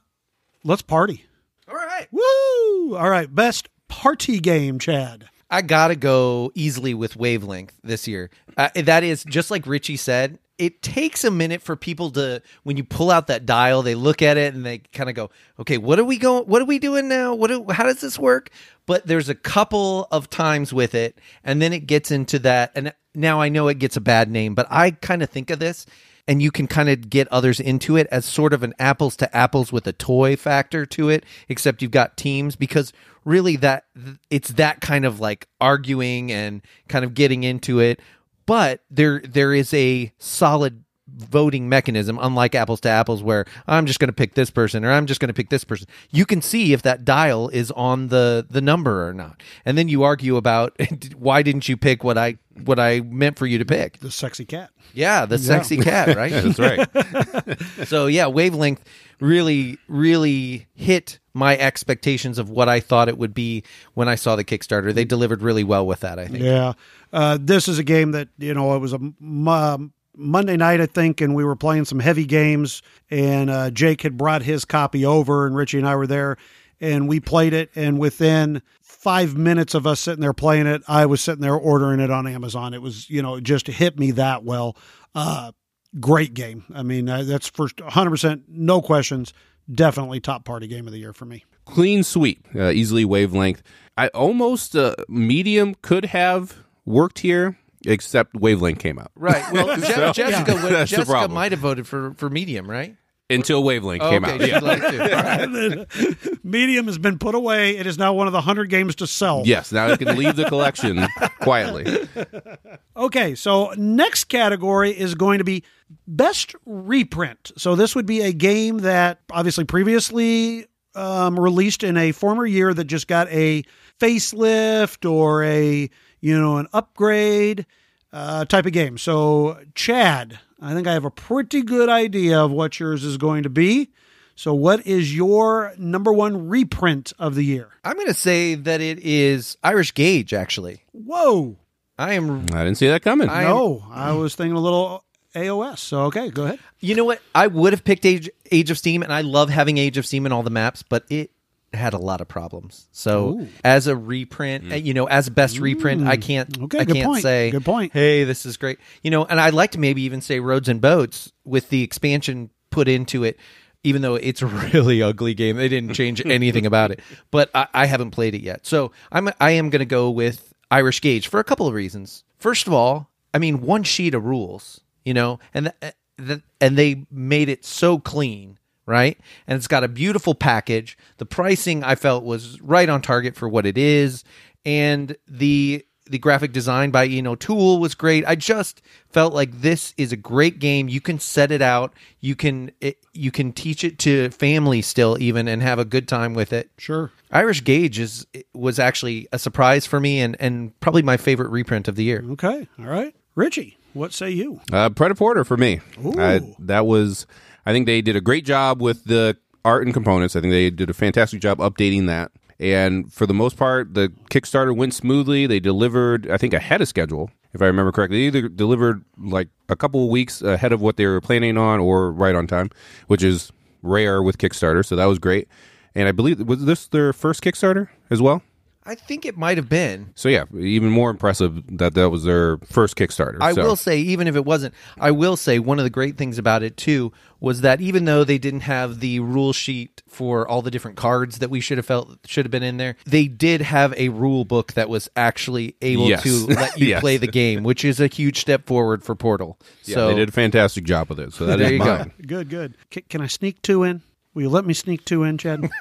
let's party. all right Woo! All right, best party game, Chad. I gotta go easily with wavelength this year. Uh, that is just like Richie said. It takes a minute for people to when you pull out that dial, they look at it and they kind of go, "Okay, what are we going? What are we doing now? What? Do, how does this work?" But there's a couple of times with it, and then it gets into that. And now I know it gets a bad name, but I kind of think of this and you can kind of get others into it as sort of an apples to apples with a toy factor to it except you've got teams because really that it's that kind of like arguing and kind of getting into it. But there there is a solid voting mechanism unlike apples to apples where i'm just going to pick this person or i'm just going to pick this person you can see if that dial is on the the number or not and then you argue about [laughs] why didn't you pick what i what i meant for you to pick The sexy cat. yeah, the sexy cat, right? [laughs] That's right. [laughs] so yeah, wavelength really, really hit my expectations of what I thought it would be when I saw the Kickstarter. They delivered really well with that. I think. Yeah. Uh, this is a game that, you know, it was a m- um, Monday night, I think, and we were playing some heavy games, and uh, Jake had brought his copy over, and Richie and I were there, and we played it. And within five minutes of us sitting there playing it, I was sitting there ordering it on Amazon. It was, you know, it just hit me that well. Uh, great game. I mean, uh, that's first 100%, no questions. Definitely top party game of the year for me. Clean sweep, uh, easily wavelength. I almost uh, medium could have worked here, except wavelength came out. Right. [laughs] Well, Je- So- Jessica, would- That's the Jessica problem. might have voted for for medium, right? Until wavelength Oh, came okay, out. she'd Yeah. like to. [laughs] All right. Medium has been put away. It is now one of the 100 games to sell. Yes, now it can leave the collection [laughs] quietly. Okay, so next category is going to be best reprint. So this would be a game that obviously previously um, released in a former year that just got a facelift or a you know an upgrade uh, type of game. So Chad, I think I have a pretty good idea of what yours is going to be. So what is your number one reprint of the year? I'm going to say that it is Irish Gauge. Actually, Whoa! I am. I didn't see that coming. I- No, I was thinking a little AOS. So okay, go ahead. You know what? I would have picked Age Age of Steam, and I love having Age of Steam in all the maps, but it had a lot of problems. So as a reprint, uh, you know, as a best reprint, I can't. Mm. Okay, I good can't point. say. Good point. Hey, this is great. You know, and I'd like to maybe even say Roads and Boats with the expansion put into it. Even though it's a [laughs] really ugly game, they didn't change [laughs] anything about it. But I, I haven't played it yet, so I'm I am going to go with Irish Gauge for a couple of reasons. First of all, I mean one sheet of rules, you know, and th- th- and they made it so clean, right? And it's got a beautiful package. The pricing I felt was right on target for what it is, and the the graphic design by Ian O'Toole was great. I just felt like this is a great game. You can set it out. You can it, you can teach it to family still even and have a good time with it. Sure. Irish Gauge is was actually a surprise for me and and probably my favorite reprint of the year. Okay. All right. Richie, what say you? Uh, Prêt-à-Porter for me. Ooh. Uh, that was, I think they did a great job with the art and components. I think they did a fantastic job updating that. And for the most part, the Kickstarter went smoothly. They delivered, I think, ahead of schedule, if I remember correctly. They either delivered like a couple weeks ahead of what they were planning on or right on time, which is rare with Kickstarter. So that was great. And I believe, was this their first Kickstarter as well? I think it might have been. So yeah, even more impressive that that was their first Kickstarter. I So- will say, even if it wasn't, I will say one of the great things about it too was that even though they didn't have the rule sheet for all the different cards that we should have felt should have been in there, they did have a rule book that was actually able Yes. to let [laughs] you Yes. play the game, which is a huge step forward for Portal. Yeah, so they did a fantastic job with it. So that There is you go. [laughs] Good, good. C- can I sneak two in? Will you let me sneak two in, Chad? [laughs]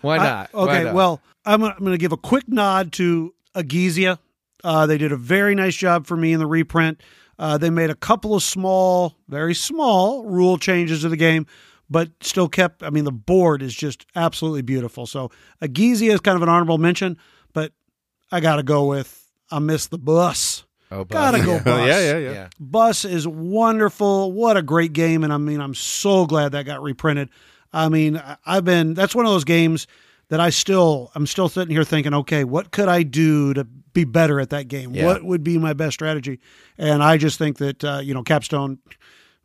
why I- not? Why okay, not? well, I'm gonna, I'm going to give a quick nod to Egizia. Uh, they did a very nice job for me in the reprint. Uh, they made a couple of small, very small rule changes to the game, but still kept. I mean, the board is just absolutely beautiful. So Egizia is kind of an honorable mention, but I got to go with I miss the bus. oh, but- Gotta go [laughs] bus. yeah, yeah, yeah. yeah. Bus is wonderful. What a great game. And I mean, I'm so glad that got reprinted. I mean, I've been, that's one of those games that I still, I'm still sitting here thinking, okay, what could I do to be better at that game? Yeah. What would be my best strategy? And I just think that, uh, you know, Capstone,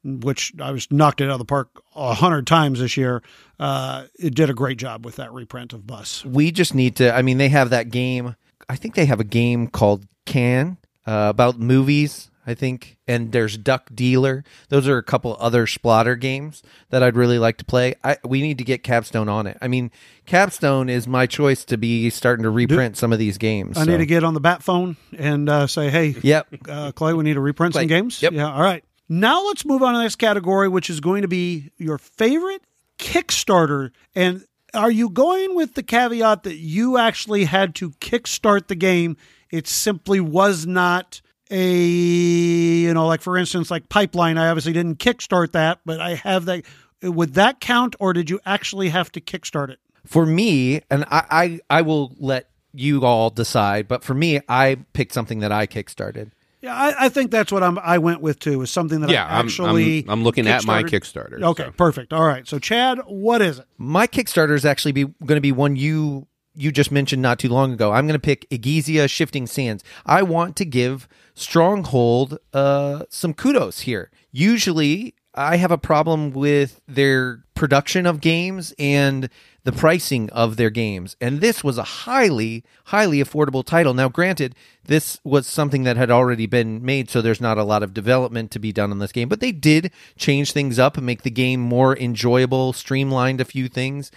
which I was knocked it out of the park a hundred times this year, uh, it did a great job with that reprint of Bus. we just need to i mean they have that game i think they have a game called Cannes uh, about movies i think and there's duck dealer those are a couple other Splotter games that i'd really like to play I, we need to get capstone on it i mean capstone is my choice to be starting to reprint some of these games I so- need to get on the bat phone and uh, say, hey, yep uh, Clay, we need to reprint Clay. some games. Yep. Yeah. All right. Now let's move on to the next category, which is going to be your favorite Kickstarter. And are you going with the caveat that you actually had to kickstart the game? It simply was not a, you know, like for instance, like Pipeline. I obviously didn't kickstart that, but I have that. Would that count, or did you actually have to kickstart it? for me and I, I i will let you all decide but for me i picked something that i kickstarted Yeah, I, I think that's what I'm. I went with too. Is something that Yeah, I I'm, actually. I'm, I'm looking at my. Kickstarter. Okay, so. perfect. All right. So, Chad, what is it? my Kickstarter is actually be going to be one you you just mentioned not too long ago. I'm going to pick Egizia Shifting Sands. I want to give Stronghold uh, some kudos here. Usually, I have a problem with their production of games and the pricing of their games. And this was a highly, highly affordable title. Now, granted, this was something that had already been made, so there's not a lot of development to be done on this game, but they did change things up and make the game more enjoyable, streamlined a few things,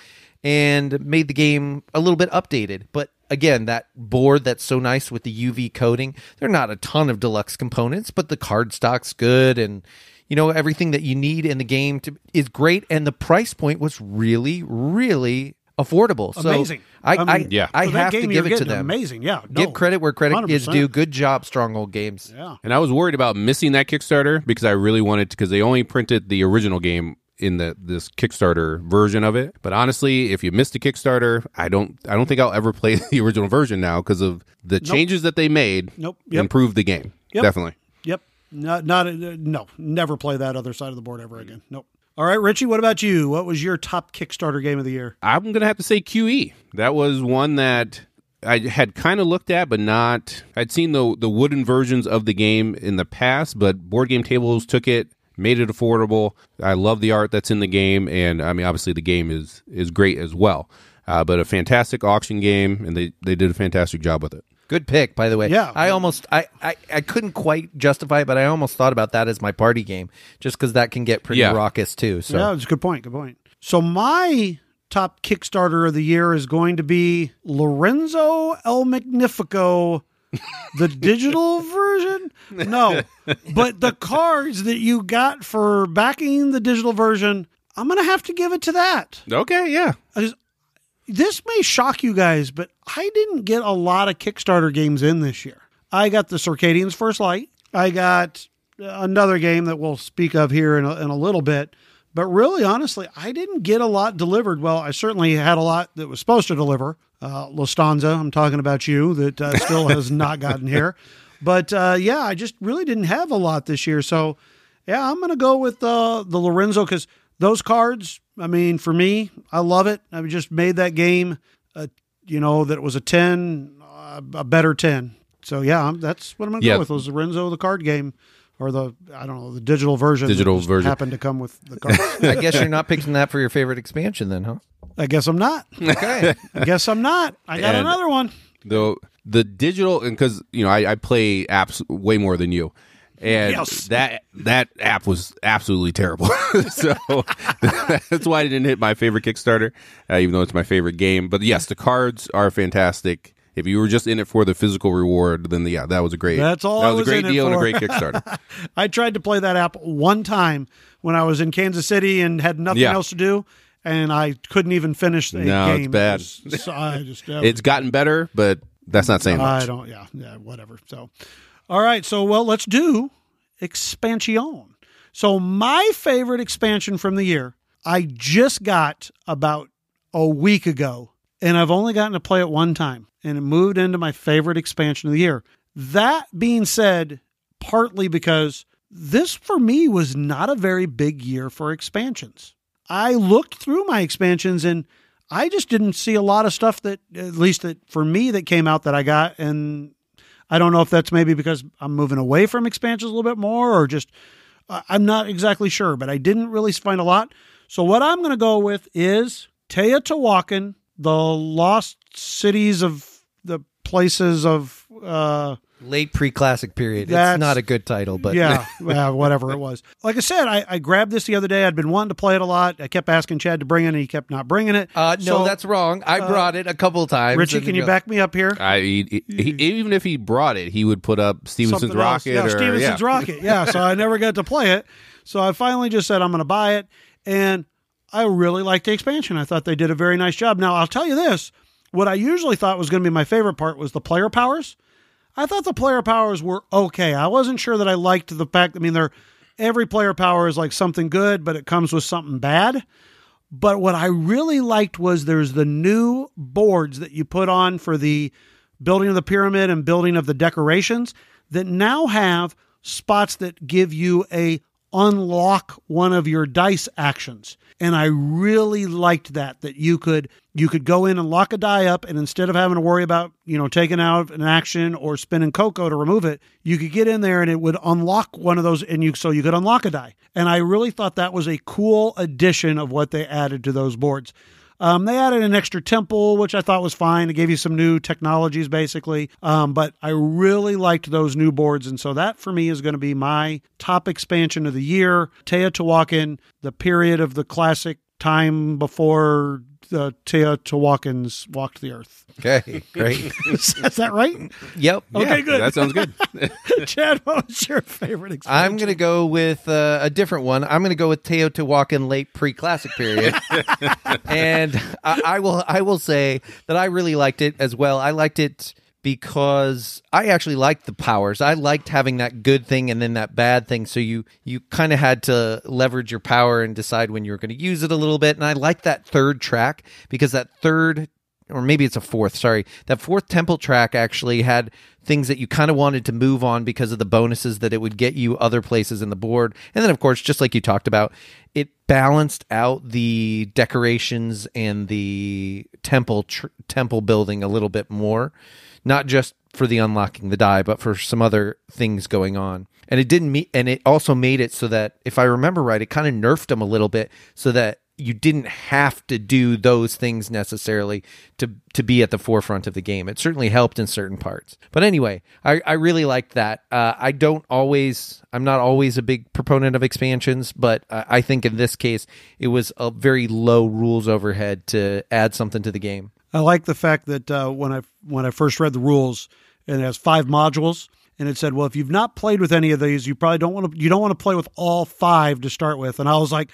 and made the game a little bit updated. But again, that board that's so nice with the UV coating, there are not a ton of deluxe components, but the cardstock's good and you know everything that you need in the game to, is great and the price point was really really affordable so Amazing. i I i, Yeah. I For have to give it to them Amazing. Yeah. give credit where credit is 100%. due good job stronghold games Yeah. And I was worried about missing that Kickstarter because I really wanted to, because they only printed the original game in the this Kickstarter version of it. But honestly, if you missed a Kickstarter, I don't I don't think I'll ever play [laughs] the original version now because of the changes that they made. Nope. Yep. Improved the game. Yep. Definitely. Yep. Not. Not. Uh, no. Never play that other side of the board ever again. Nope. All right, Richie. What about you? What was your top Kickstarter game of the year? I'm gonna have to say QE. That was one that I had kind of looked at, but not. I'd seen the the wooden versions of the game in the past, but board game tables took it, made it affordable. I love the art that's in the game, and I mean, obviously the game is is great as well. Uh, but a fantastic auction game, and they they did a fantastic job with it. good pick by the way Yeah. i almost I, I i couldn't quite justify it but i almost thought about that as my party game just because that can get pretty Yeah. raucous too so Yeah, it's a good point. Good point. So my top Kickstarter of the year is going to be Lorenzo El Magnifico, the digital version. No, [laughs] but the cards that you got for backing the digital version, I'm going to have to give it to that. Okay, yeah, just, this may shock you guys, but I didn't get a lot of Kickstarter games in this year. I got the Circadians First Light. I got another game that we'll speak of here in a, in a little bit. But really, honestly, I didn't get a lot delivered. Well, I certainly had a lot that was supposed to deliver. Uh, Lustanza, I'm talking about you, that uh, still has [laughs] not gotten here. But uh, yeah, I just really didn't have a lot this year. So yeah, I'm going to go with uh, the Lorenzo because those cards, I mean, for me, I love it. I just made that game, uh, you know, that it was a 10, uh, a better 10. So yeah, I'm, that's what I'm going to Yeah. go with was Lorenzo, the card game. Or the I don't know the digital version. Digital version. happened to come with the cards. [laughs] I guess you're not picking that for your favorite expansion, then, huh? I guess I'm not. Okay. I guess I'm not. I got And- another one. the the digital and because you know I, I play apps way more than you and Yes. that that app was absolutely terrible [laughs] so [laughs] that's why i didn't hit my favorite kickstarter uh, even though it's my favorite game but yes the cards are fantastic if you were just in it for the physical reward then yeah that was a great That's all that I was, was a great in it deal and a for. great [laughs] kickstarter I tried to play that app one time when I was in Kansas City and had nothing Yeah. else to do, and I couldn't even finish the No, it's game. bad. It was- so I just uh, [laughs] it's gotten better but that's not saying much. I don't. Yeah, yeah, whatever. So, all right. So, well, let's do expansion. So, my favorite expansion from the year, I just got about a week ago, and I've only gotten to play it one time, and it moved into my favorite expansion of the year. That being said, partly because this for me was not a very big year for expansions. I looked through my expansions and I just didn't see a lot of stuff that, at least that for me, that came out that I got. And I don't know if that's maybe because I'm moving away from expansions a little bit more or just I'm not exactly sure, but I didn't really find a lot. So what I'm going to go with is Teotihuacan, the lost cities of the places of uh Late pre-classic period. That's- it's not a good title, but yeah, [laughs] yeah, whatever it was. Like I said, I, I grabbed this the other day. I'd been wanting to play it a lot. I kept asking Chad to bring it, and he kept not bringing it. Uh, no, So, that's wrong. I brought it a couple times. Richie. Can you go- back me up here? I he, he, even if he brought it, he would put up Stephenson's Rocket Yeah, or Stephenson's yeah. Rocket. Yeah, so I never got to play it. So I finally just said I'm going to buy it, and I really liked the expansion. I thought they did a very nice job. Now I'll tell you this: what I usually thought was going to be my favorite part was the player powers. I thought the player powers were okay. I wasn't sure that I liked the fact. I mean, they're every player power is like something good, but it comes with something bad. But what I really liked was there's the new boards that you put on for the building of the pyramid and building of the decorations that now have spots that give you a unlock one of your dice actions. And I really liked that that you could you could go in and lock a die up and instead of having to worry about, you know, taking out an action or spinning cocoa to remove it, you could get in there and it would unlock one of those and you so you could unlock a die. And I really thought that was a cool addition of what they added to those boards. Um, they added an extra temple, which I thought was fine. It gave you some new technologies, basically. Um, but I really liked those new boards. And so that for me is going to be my top expansion of the year. Teotihuacan, the period of the classic time before the Teotihuacans walked the earth. Okay, great. [laughs] is that right? yep. Okay, Yeah, good. That sounds good. [laughs] Chad, what was your favorite expansion? I'm going to go with uh, a different one. I'm going to go with Teotihuacan late pre-classic period, [laughs] and I, I will I will say that I really liked it as well. I liked it because I actually liked the powers. I liked having that good thing and then that bad thing. So you you kind of had to leverage your power and decide when you were going to use it a little bit. And I liked that third track because that third or maybe it's a fourth, sorry. That fourth temple track actually had things that you kind of wanted to move on because of the bonuses that it would get you other places in the board. And then, of course, just like you talked about, it balanced out the decorations and the temple tr- temple building a little bit more, not just for the unlocking the die, but for some other things going on. And it didn't meet, and it also made it so that, if I remember right, it kind of nerfed them a little bit so that you didn't have to do those things necessarily to to be at the forefront of the game. It certainly helped in certain parts. But anyway, I, I really liked that. Uh, I don't always, I'm not always a big proponent of expansions, but I I think in this case, it was a very low rules overhead to add something to the game. I like the fact that uh, when I when I first read the rules, and it has five modules, and it said, "Well, if you've not played with any of these, you probably don't want to you don't want to play with all five to start with." And I was like,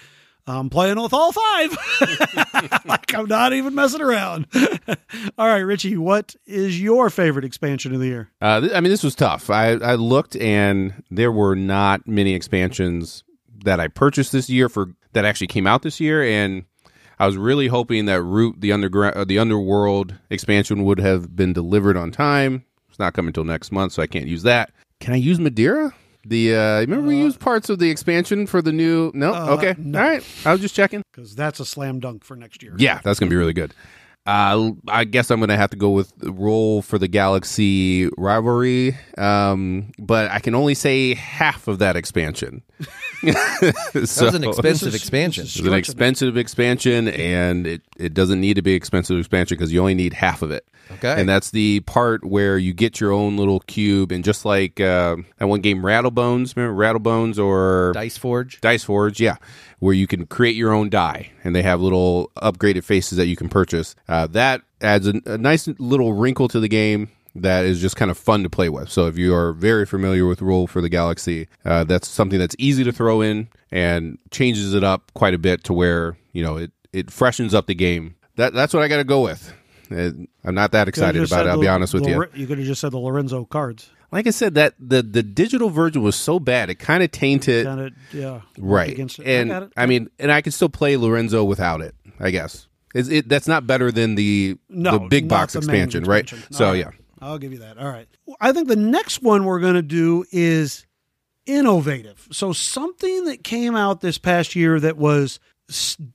I'm playing with all five. [laughs] like I'm not even messing around. [laughs] all right, Richie, what is your favorite expansion of the year? Uh, th- I mean, this was tough. I, I looked and there were not many expansions that I purchased this year for that actually came out this year, and I was really hoping that Root the underground uh, the Underworld expansion would have been delivered on time. It's not coming until next month, so I can't use that. Can I use Madeira? The uh, remember we used parts of the expansion for the new. No, Uh, okay, no. all right. I was just checking. Because that's a slam dunk for next year. Yeah, that's gonna be really good. Uh, I guess I'm gonna have to go with the roll for the Galaxy rivalry, um, but I can only say half of that expansion. [laughs] That was an expensive is- expansion. this It's an expensive expansion, and it, it doesn't need to be expensive expansion because you only need half of it. Okay. And that's the part where you get your own little cube, and just like uh, that one game, Rattlebones, remember Rattlebones or Dice Forge. Dice Forge, yeah, where you can create your own die, and they have little upgraded faces that you can purchase. Uh, that adds a, a nice little wrinkle to the game that is just kind of fun to play with. So if you are very familiar with Roll for the Galaxy, uh, that's something that's easy to throw in and changes it up quite a bit to where you know it it freshens up the game. That that's what I got to go with. I'm not that excited about it. I'll be honest with you. you. You could have just said the Lorenzo cards. Like I said, that the the digital version was so bad, it kind of tainted Kind of, yeah. right Against it. and I. I, mean and i can still play lorenzo without it i guess is it that's not better than the no, the big box the main expansion, right expansion. so yeah I'll give you that. All right. I think the next one we're going to do is innovative. So something that came out this past year that was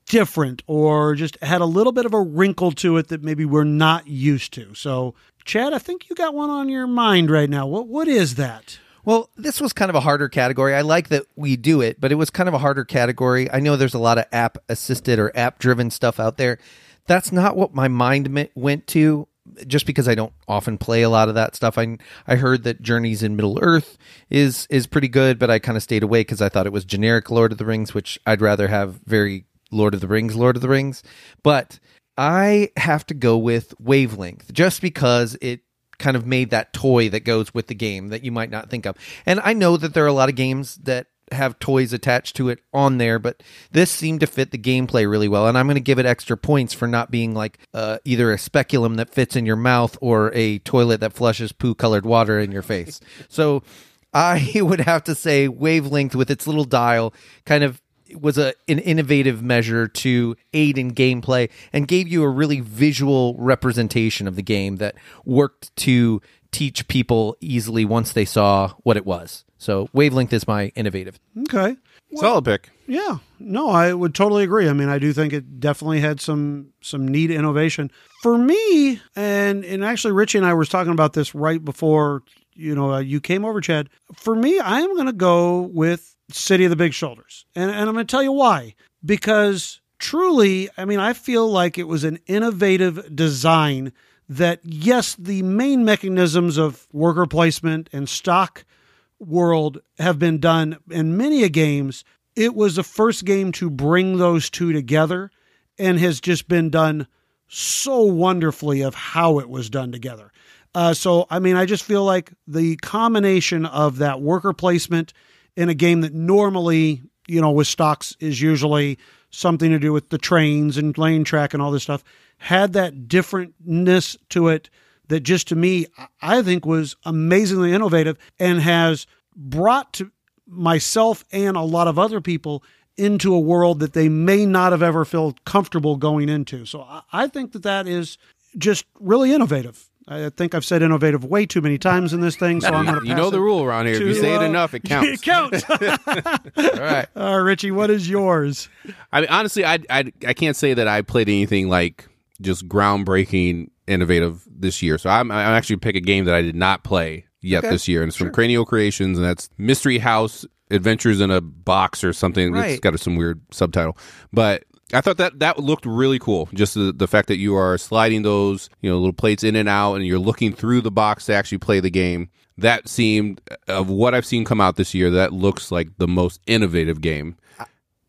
different or just had a little bit of a wrinkle to it that maybe we're not used to. So, Chad, I think you got one on your mind right now. What what is that? Well, this was kind of a harder category. I like that we do it, but it was kind of a harder category. I know there's a lot of app assisted or app driven stuff out there. That's not what my mind went to just because I don't often play a lot of that stuff. I I heard that Journeys in Middle Earth is is pretty good, but I kind of stayed away cuz I thought it was generic Lord of the Rings, which I'd rather have very Lord of the Rings, Lord of the Rings. But I have to go with Wavelength just because it kind of made that toy that goes with the game that you might not think of. And I know that there are a lot of games that have toys attached to it on there, but this seemed to fit the gameplay really well. And I'm going to give it extra points for not being like uh, either a speculum that fits in your mouth or a toilet that flushes poo colored water in your face. [laughs] so I [laughs] would have to say Wavelength with its little dial kind of was a an innovative measure to aid in gameplay and gave you a really visual representation of the game that worked to teach people easily once they saw what it was. So wavelength is my innovative. Okay. solid pick Yeah, no, I would totally agree. I mean, I do think it definitely had some some neat innovation for me. And and actually, Richie and I were talking about this right before you know uh, you came over, Chad. For me, I am going to go with City of the Big Shoulders, and and I'm going to tell you why. Because truly, I mean, I feel like it was an innovative design. That yes, the main mechanisms of worker placement and stock world have been done in many a games. It was the first game to bring those two together and has just been done so wonderfully of how it was done together. Uh, so, I mean, I just feel like the combination of that worker placement in a game that normally, you know, with stocks is usually something to do with the trains and lane track and all this stuff, had that differentness to it that just to me, I think was amazingly innovative and has brought to myself and a lot of other people into a world that they may not have ever felt comfortable going into. So I- think that that is just really innovative. I think I've said innovative way too many times in this thing, so I'm going to you know the rule around here if you to, say it uh, enough it counts [laughs] It counts. [laughs] [laughs] All right. uh, Richie, what is yours? I mean, honestly, I, I I can't say that I played anything like just groundbreaking, innovative this year. So I'm I'm actually pick a game that I did not play yet this year, and it's from Cranio Creations, and that's Mystery House Adventures in a Box or something. It's got some weird subtitle, but. I thought that that looked really cool. Just the, the fact that you are sliding those, you know, little plates in and out, and you're looking through the box to actually play the game. That seemed, of what I've seen come out this year, that looks like the most innovative game.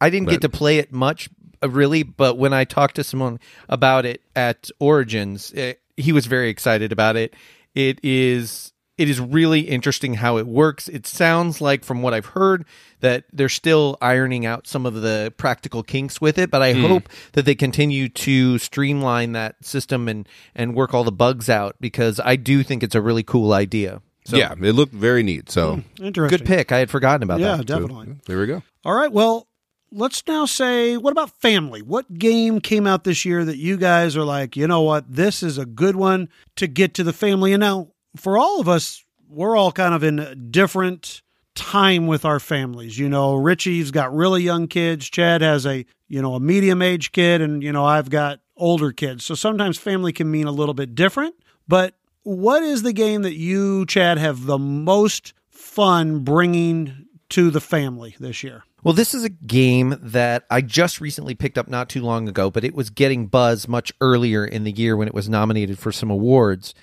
I didn't get to play it much, Uh, really, but when I talked to someone about it at Origins, eh, he was very excited about it. It is it is really interesting how it works. It sounds like, from what I've heard, that they're still ironing out some of the practical kinks with it. But I hmm. hope that they continue to streamline that system and and work all the bugs out because I do think it's a really cool idea. So yeah, it looked very neat. So hmm, Interesting. good pick. I had forgotten about Yeah, that. Yeah, definitely. there we go. All right. Well, let's now say, what about family? What game came out this year that you guys are like, you know what, this is a good one to get to the family? And now, for all of us, we're all kind of in different time with our families. You know, Richie's got really young kids. Chad has a, you know, a medium age kid, and, you know, I've got older kids. So sometimes family can mean a little bit different. But what is the game that you, Chad, have the most fun bringing to the family this year? Well, this is a game that I just recently picked up not too long ago, but it was getting buzz much earlier in the year when it was nominated for some awards.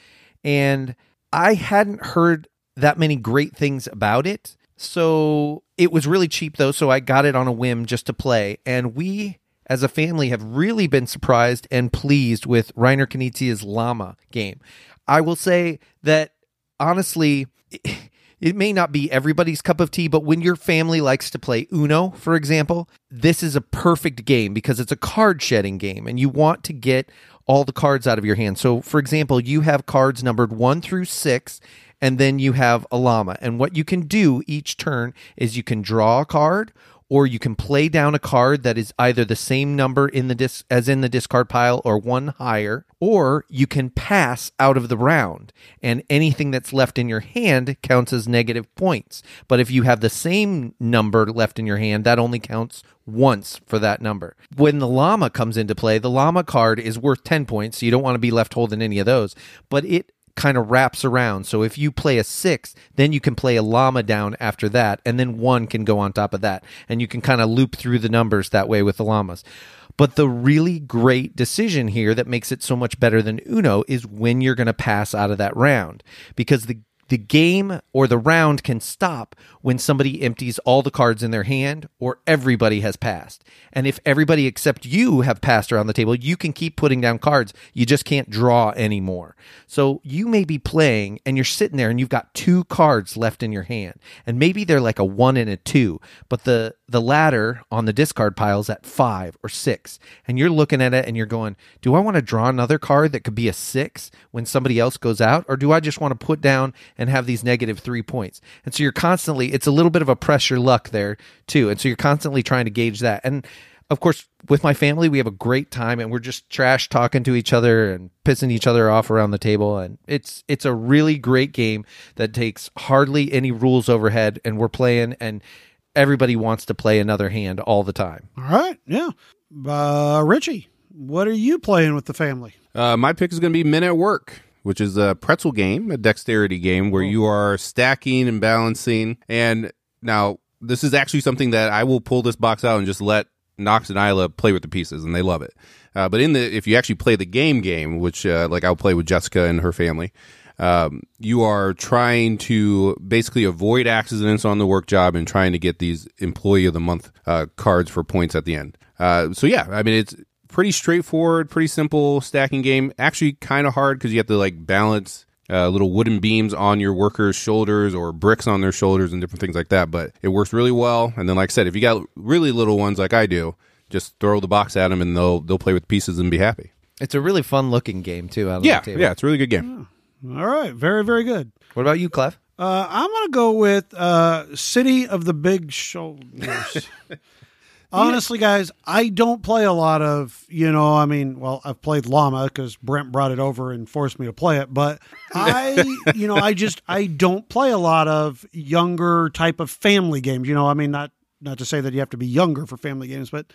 And I hadn't heard that many great things about it. So it was really cheap, though. So I got it on a whim just to play. And we, as a family, have really been surprised and pleased with Reiner Knizia's Llama game. I will say that honestly, [laughs] it may not be everybody's cup of tea, but when your family likes to play Uno, for example, this is a perfect game because it's a card shedding game and you want to get all the cards out of your hand. So, for example, you have cards numbered one through six, and then you have a llama. And what you can do each turn is you can draw a card or you can play down a card that is either the same number in the as in the discard pile or one higher or you can pass out of the round and anything that's left in your hand counts as negative points. But if you have the same number left in your hand that only counts once for that number. When the llama comes into play the llama card is worth 10 points so you don't want to be left holding any of those. But it kind of wraps around. So if you play a six, then you can play a llama down after that, and then one can go on top of that. And you can kind of loop through the numbers that way with the llamas. But the really great decision here that makes it so much better than Uno is when you're going to pass out of that round. Because the the game or the round can stop when somebody empties all the cards in their hand or everybody has passed. And if everybody except you have passed around the table, you can keep putting down cards. You just can't draw anymore. So you may be playing and you're sitting there and you've got two cards left in your hand. And maybe they're like a one and a two, but the the ladder on the discard pile is at five or six. And you're looking at it and you're going, Do I want to draw another card that could be a six when somebody else goes out? Or do I just want to put down and have these negative three points? And so you're constantly, it's a little bit of a pressure luck there too. And so you're constantly trying to gauge that. And of course, with my family, we have a great time and we're just trash talking to each other and pissing each other off around the table. And it's it's a really great game that takes hardly any rules overhead, and we're playing, and everybody wants to play another hand all the time. All right. Yeah. Uh, Richie, what are you playing with the family? Uh, my pick is going to be Men at Work, which is a pretzel game, a dexterity game where you are stacking and balancing. And now, this is actually something that I will pull this box out and just let Knox and Isla play with the pieces, and they love it. Uh, but in the if you actually play the game game, which uh, like I'll play with Jessica and her family, um, you are trying to basically avoid accidents on the work job and trying to get these employee of the month uh, cards for points at the end. Uh, so yeah, I mean it's pretty straightforward, pretty simple stacking game. Actually, kind of hard because you have to like balance uh, little wooden beams on your workers' shoulders or bricks on their shoulders and different things like that. But it works really well. And then, like I said, if you got really little ones like I do, just throw the box at them and they'll they'll play with pieces and be happy. It's a really fun looking game too. Out on Yeah, the table. yeah, it's a really good game. All right. Very, very good. What about you, Clef? Uh, I'm going to go with uh, City of the Big Shoulders. [laughs] Honestly, guys, I don't play a lot of, you know, I mean, well, I've played Llama because Brent brought it over and forced me to play it, but I, [laughs] you know, I just, I don't play a lot of younger type of family games. You know, I mean, not, not to say that you have to be younger for family games, but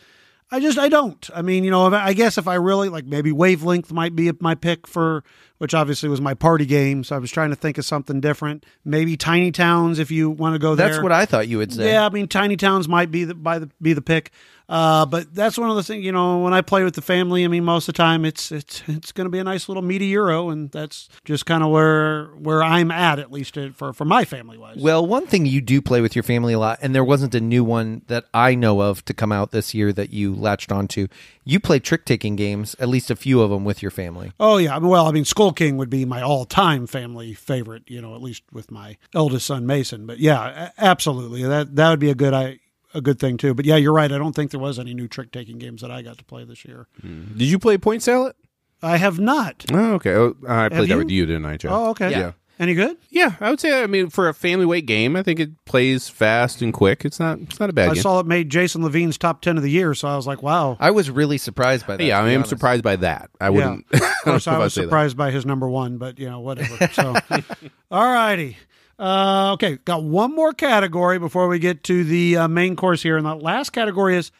I just, I don't. I mean, you know, I guess if I really, like maybe Wavelength might be my pick for, which obviously was my party game. So I was trying to think of something different. Maybe Tiny Towns if you want to go there. That's what I thought you would say. Yeah, I mean, tiny towns might be the by the be the pick, uh, but that's one of the things. You know, when I play with the family, I mean, most of the time it's it's it's going to be a nice little meaty euro, and that's just kind of where where I'm at, at least uh, for for my family wise. Well, one thing you do play with your family a lot, and there wasn't a new one that I know of to come out this year that you latched onto. You play trick taking games, at least a few of them with your family. oh yeah, well, I mean, Skull King would be my all-time family favorite. You know, at least with my eldest son Mason. But yeah, absolutely, that that would be a good I a good thing too. But yeah, you're right. I don't think there was any new trick taking games that I got to play this year. Mm-hmm. Did you play Point Salad? I have not. Oh, okay. Oh, I played that you? with you, didn't I, Joe? Oh, okay. Yeah. Any good? Yeah, I would say. I mean, for a family weight game, I think it plays fast and quick. It's not. It's not a bad I game. saw it made Jason Levine's top ten of the year, so I was like, wow. I was really surprised by that. yeah, I am honest. surprised by that. I Yeah. wouldn't. [laughs] Of course, I I'd was say that. surprised by his number one, but you know, whatever. So, [laughs] all righty. Uh, okay, got one more category before we get to the uh, main course here, and the last category is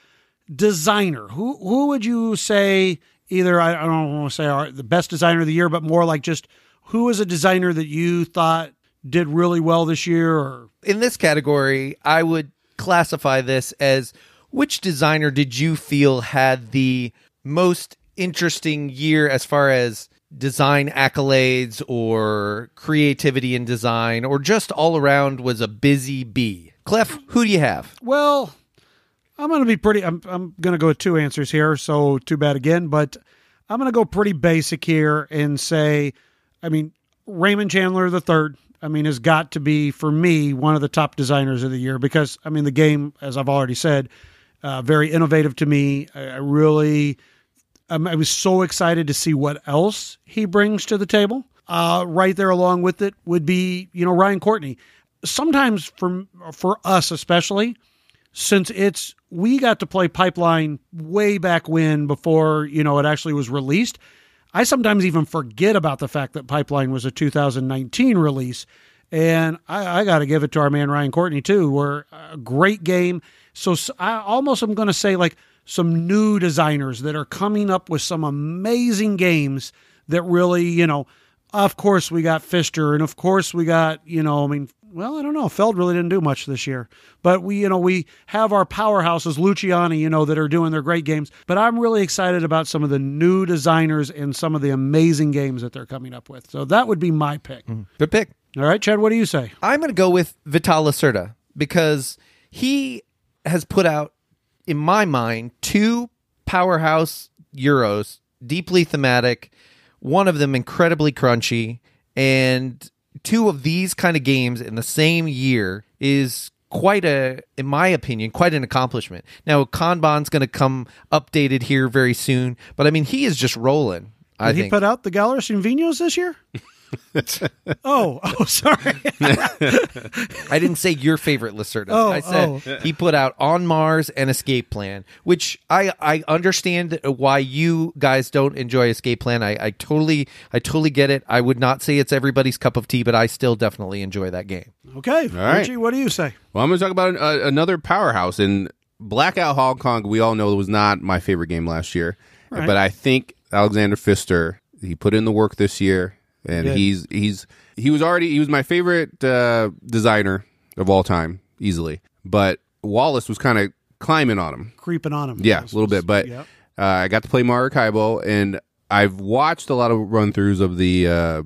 designer. Who who would you say either? I, I don't want to say are the best designer of the year, but more like just who is a designer that you thought did really well this year, or in this category, I would classify this as which designer did you feel had the most interesting year as far as design accolades or creativity in design or just all around was a busy bee? Clef, who do you have? Well, I'm going to be pretty. I'm I'm going to go with two answers here. So too bad again, but I'm going to go pretty basic here and say, I mean, Raymond Chandler the third. I mean, has got to be for me one of the top designers of the year because I mean the game, as I've already said, uh, very innovative to me. I, I really, um, I was so excited to see what else he brings to the table. Uh, right there along with it would be you know Ryan Courtney. Sometimes for for us especially, since it's we got to play Pipeline way back when before you know it actually was released. I sometimes even forget about the fact that Pipeline was a 2019 release, and I, I got to give it to our man Ryan Courtney too. We're a great game. So I almost am going to say like some new designers that are coming up with some amazing games that really you know. Of course, we got Pfister, and of course, we got you know. I mean, well, I don't know. Feld really didn't do much this year, but we, you know, we have our powerhouses, Luciani, you know, that are doing their great games. But I'm really excited about some of the new designers and some of the amazing games that they're coming up with. So that would be my pick. Mm-hmm. Good pick. All right, Chad, what do you say? I'm going to go with Vital Lacerda because he has put out, in my mind, two powerhouse Euros, deeply thematic, one of them incredibly crunchy, and two of these kind of games in the same year is quite a in my opinion quite an accomplishment now kanban's going to come updated here very soon but i mean he is just rolling i Did he think put out the Gallerist and Vinhos this year? [laughs] [laughs] oh, oh, sorry. [laughs] I didn't say your favorite Lacerda. Oh, I said he put out On Mars and Escape Plan, which I I understand why you guys don't enjoy Escape Plan. I, I totally I totally get it. I would not say it's everybody's cup of tea, but I still definitely enjoy that game. okay, right. Richie, what do you say? Well, I'm going to talk about uh, another powerhouse. And Blackout Hong Kong, we all know it was not my favorite game last year. Right. But I think Alexander Pfister, he put in the work this year, and did. he's he's he was already he was my favorite uh, designer of all time, easily. But Wallace was kind of climbing on him. Creeping on him. Yeah, a little bit. But Yep. uh, I got to play Maracaibo, and I've watched a lot of run throughs of the uh,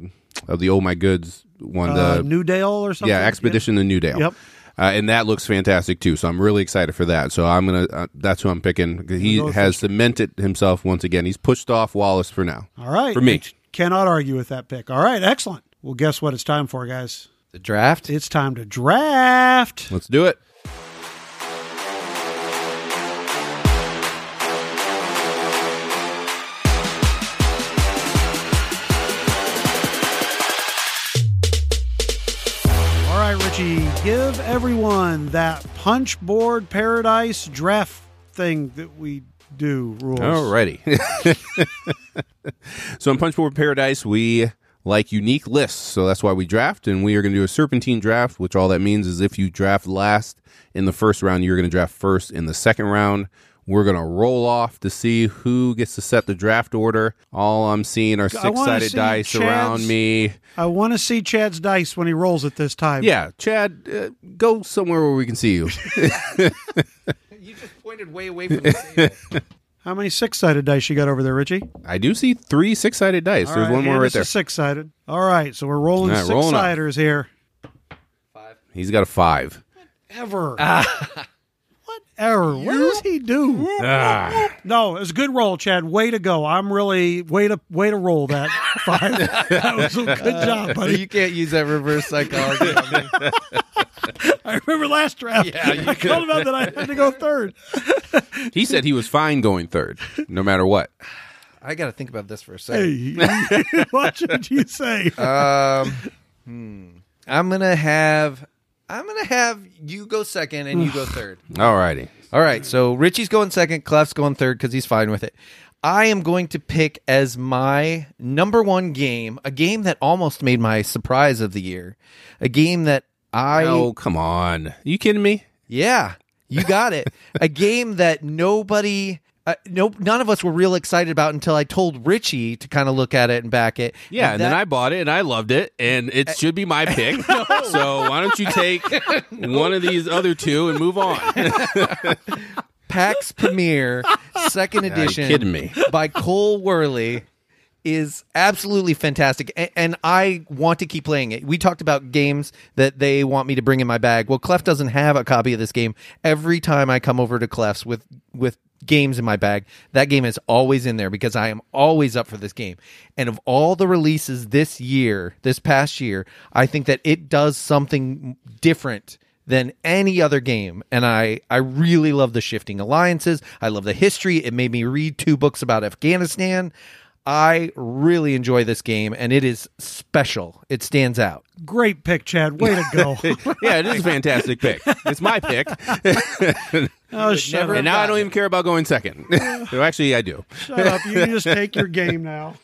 of the Oh My Goods one. Uh, the Newdale or something? yeah, Expedition to Newdale. Yep. Uh, and that looks fantastic too. So I'm really excited for that. So I'm gonna. Uh, that's who I'm picking. He has cemented himself once again. He's pushed off Wallace for now. All right. For me. Cannot argue with that pick. All right, excellent. Well, guess what it's time for, guys? The draft. It's time to draft. Let's do it. All right, Richie, give everyone that punch board paradise draft thing that we do rules. Alrighty. [laughs] so in Punchboard Paradise, we like unique lists. So that's why we draft, and we are going to do a serpentine draft, which all that means is if you draft last in the first round, you're going to draft first in the second round. We're going to roll off to see who gets to set the draft order. All I'm seeing are six sided dice Chad's- around me. I want to see Chad's dice when he rolls it this time. Yeah, Chad, uh, go somewhere where we can see you. [laughs] [laughs] You just pointed way away from the table. [laughs] How many six sided dice you got over there, Richie? I do see three six sided dice. All There's right, one more right us there. Six sided. All right, so we're rolling All right, six rolling up. siders here. He's got a five. Ever. [laughs] Ah. error. What does he do? Ah. No, it was a good roll, Chad. Way to go. I'm really way to way to roll that [laughs] five. that was a good job, buddy. You can't use that reverse psychology. on me. I remember last draft. Yeah, you [laughs] I called him out that I had to go third. [laughs] He said he was fine going third, no matter what. I got to think about this for a second. Hey, watch [laughs] what you say. Um, hmm. I'm gonna have I'm gonna have you go second and you go [sighs] third. All righty. All right, so Richie's going second, Clef's going third because he's fine with it. I am going to pick as my number one game a game that almost made my surprise of the year, a game that I Oh, come on. you kidding me? yeah you got it a [laughs] game that nobody. Uh, no, none of us were real excited about until I told Richie to kind of look at it and back it. Yeah, and, then I bought it and I loved it, and it should be my [laughs] pick. So why don't you take [laughs] one of these other two and move on? PAX Pamir Second you Edition kidding me? by Cole Wehrle is absolutely fantastic and, and I want to keep playing it. We talked about games that they want me to bring in my bag. Well, Clef doesn't have a copy of this game. Every time I come over to Clef's with with games in my bag, that game is always in there because I am always up for this game. And of all the releases this year, this past year, I think that it does something different than any other game and i i really love the shifting alliances i love the history it made me read two books about afghanistan i really enjoy this game and it is special it stands out Great pick, Chad. Way to go. [laughs] Yeah, it is a fantastic pick. It's my pick, [laughs] Oh, shut up. and now I don't even care about going second. [laughs] So actually, I do. Shut up. You can just take your game now.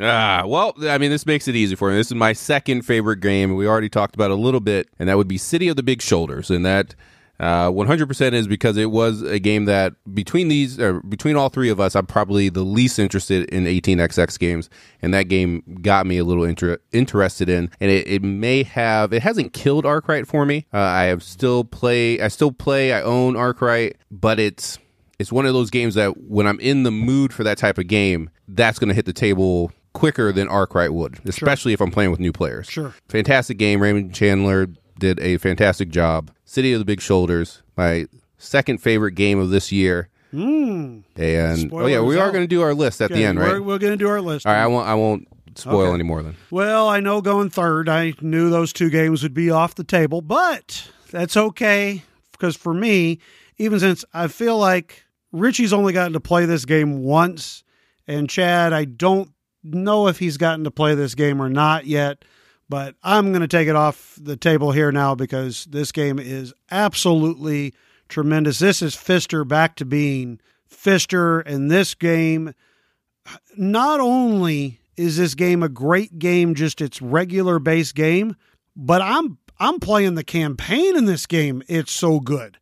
Ah, well, I mean, this makes it easy for me. This is my second favorite game. We already talked about it a little bit, and that would be City of the Big Shoulders, and that. Uh, 100% is because it was a game that between these, or between all three of us, I'm probably the least interested in 18xx games, and that game got me a little inter- interested in. And it, it may have, it hasn't killed Arkwright for me. Uh, I have still play, I still play, I own Arkwright, but it's it's one of those games that when I'm in the mood for that type of game, that's going to hit the table quicker than Arkwright would, especially if I'm playing with new players. Sure. Fantastic game. Raymond Chandler did a fantastic job. City of the Big Shoulders, my second favorite game of this year. Hmm. And oh yeah, we are out. going to do our list at the end, we're, right? We're going to do our list. All right, I won't. I won't spoil Okay. any more then. Well, I know going third, I knew those two games would be off the table, but that's okay because for me, even since I feel like Richie's only gotten to play this game once, and Chad, I don't know if he's gotten to play this game or not yet, but I'm going to take it off the table here now because this game is absolutely tremendous. This is Pfister back to being Pfister, and this game not only is this game a great game, just its regular base game, but I'm I'm playing the campaign in this game. It's so good.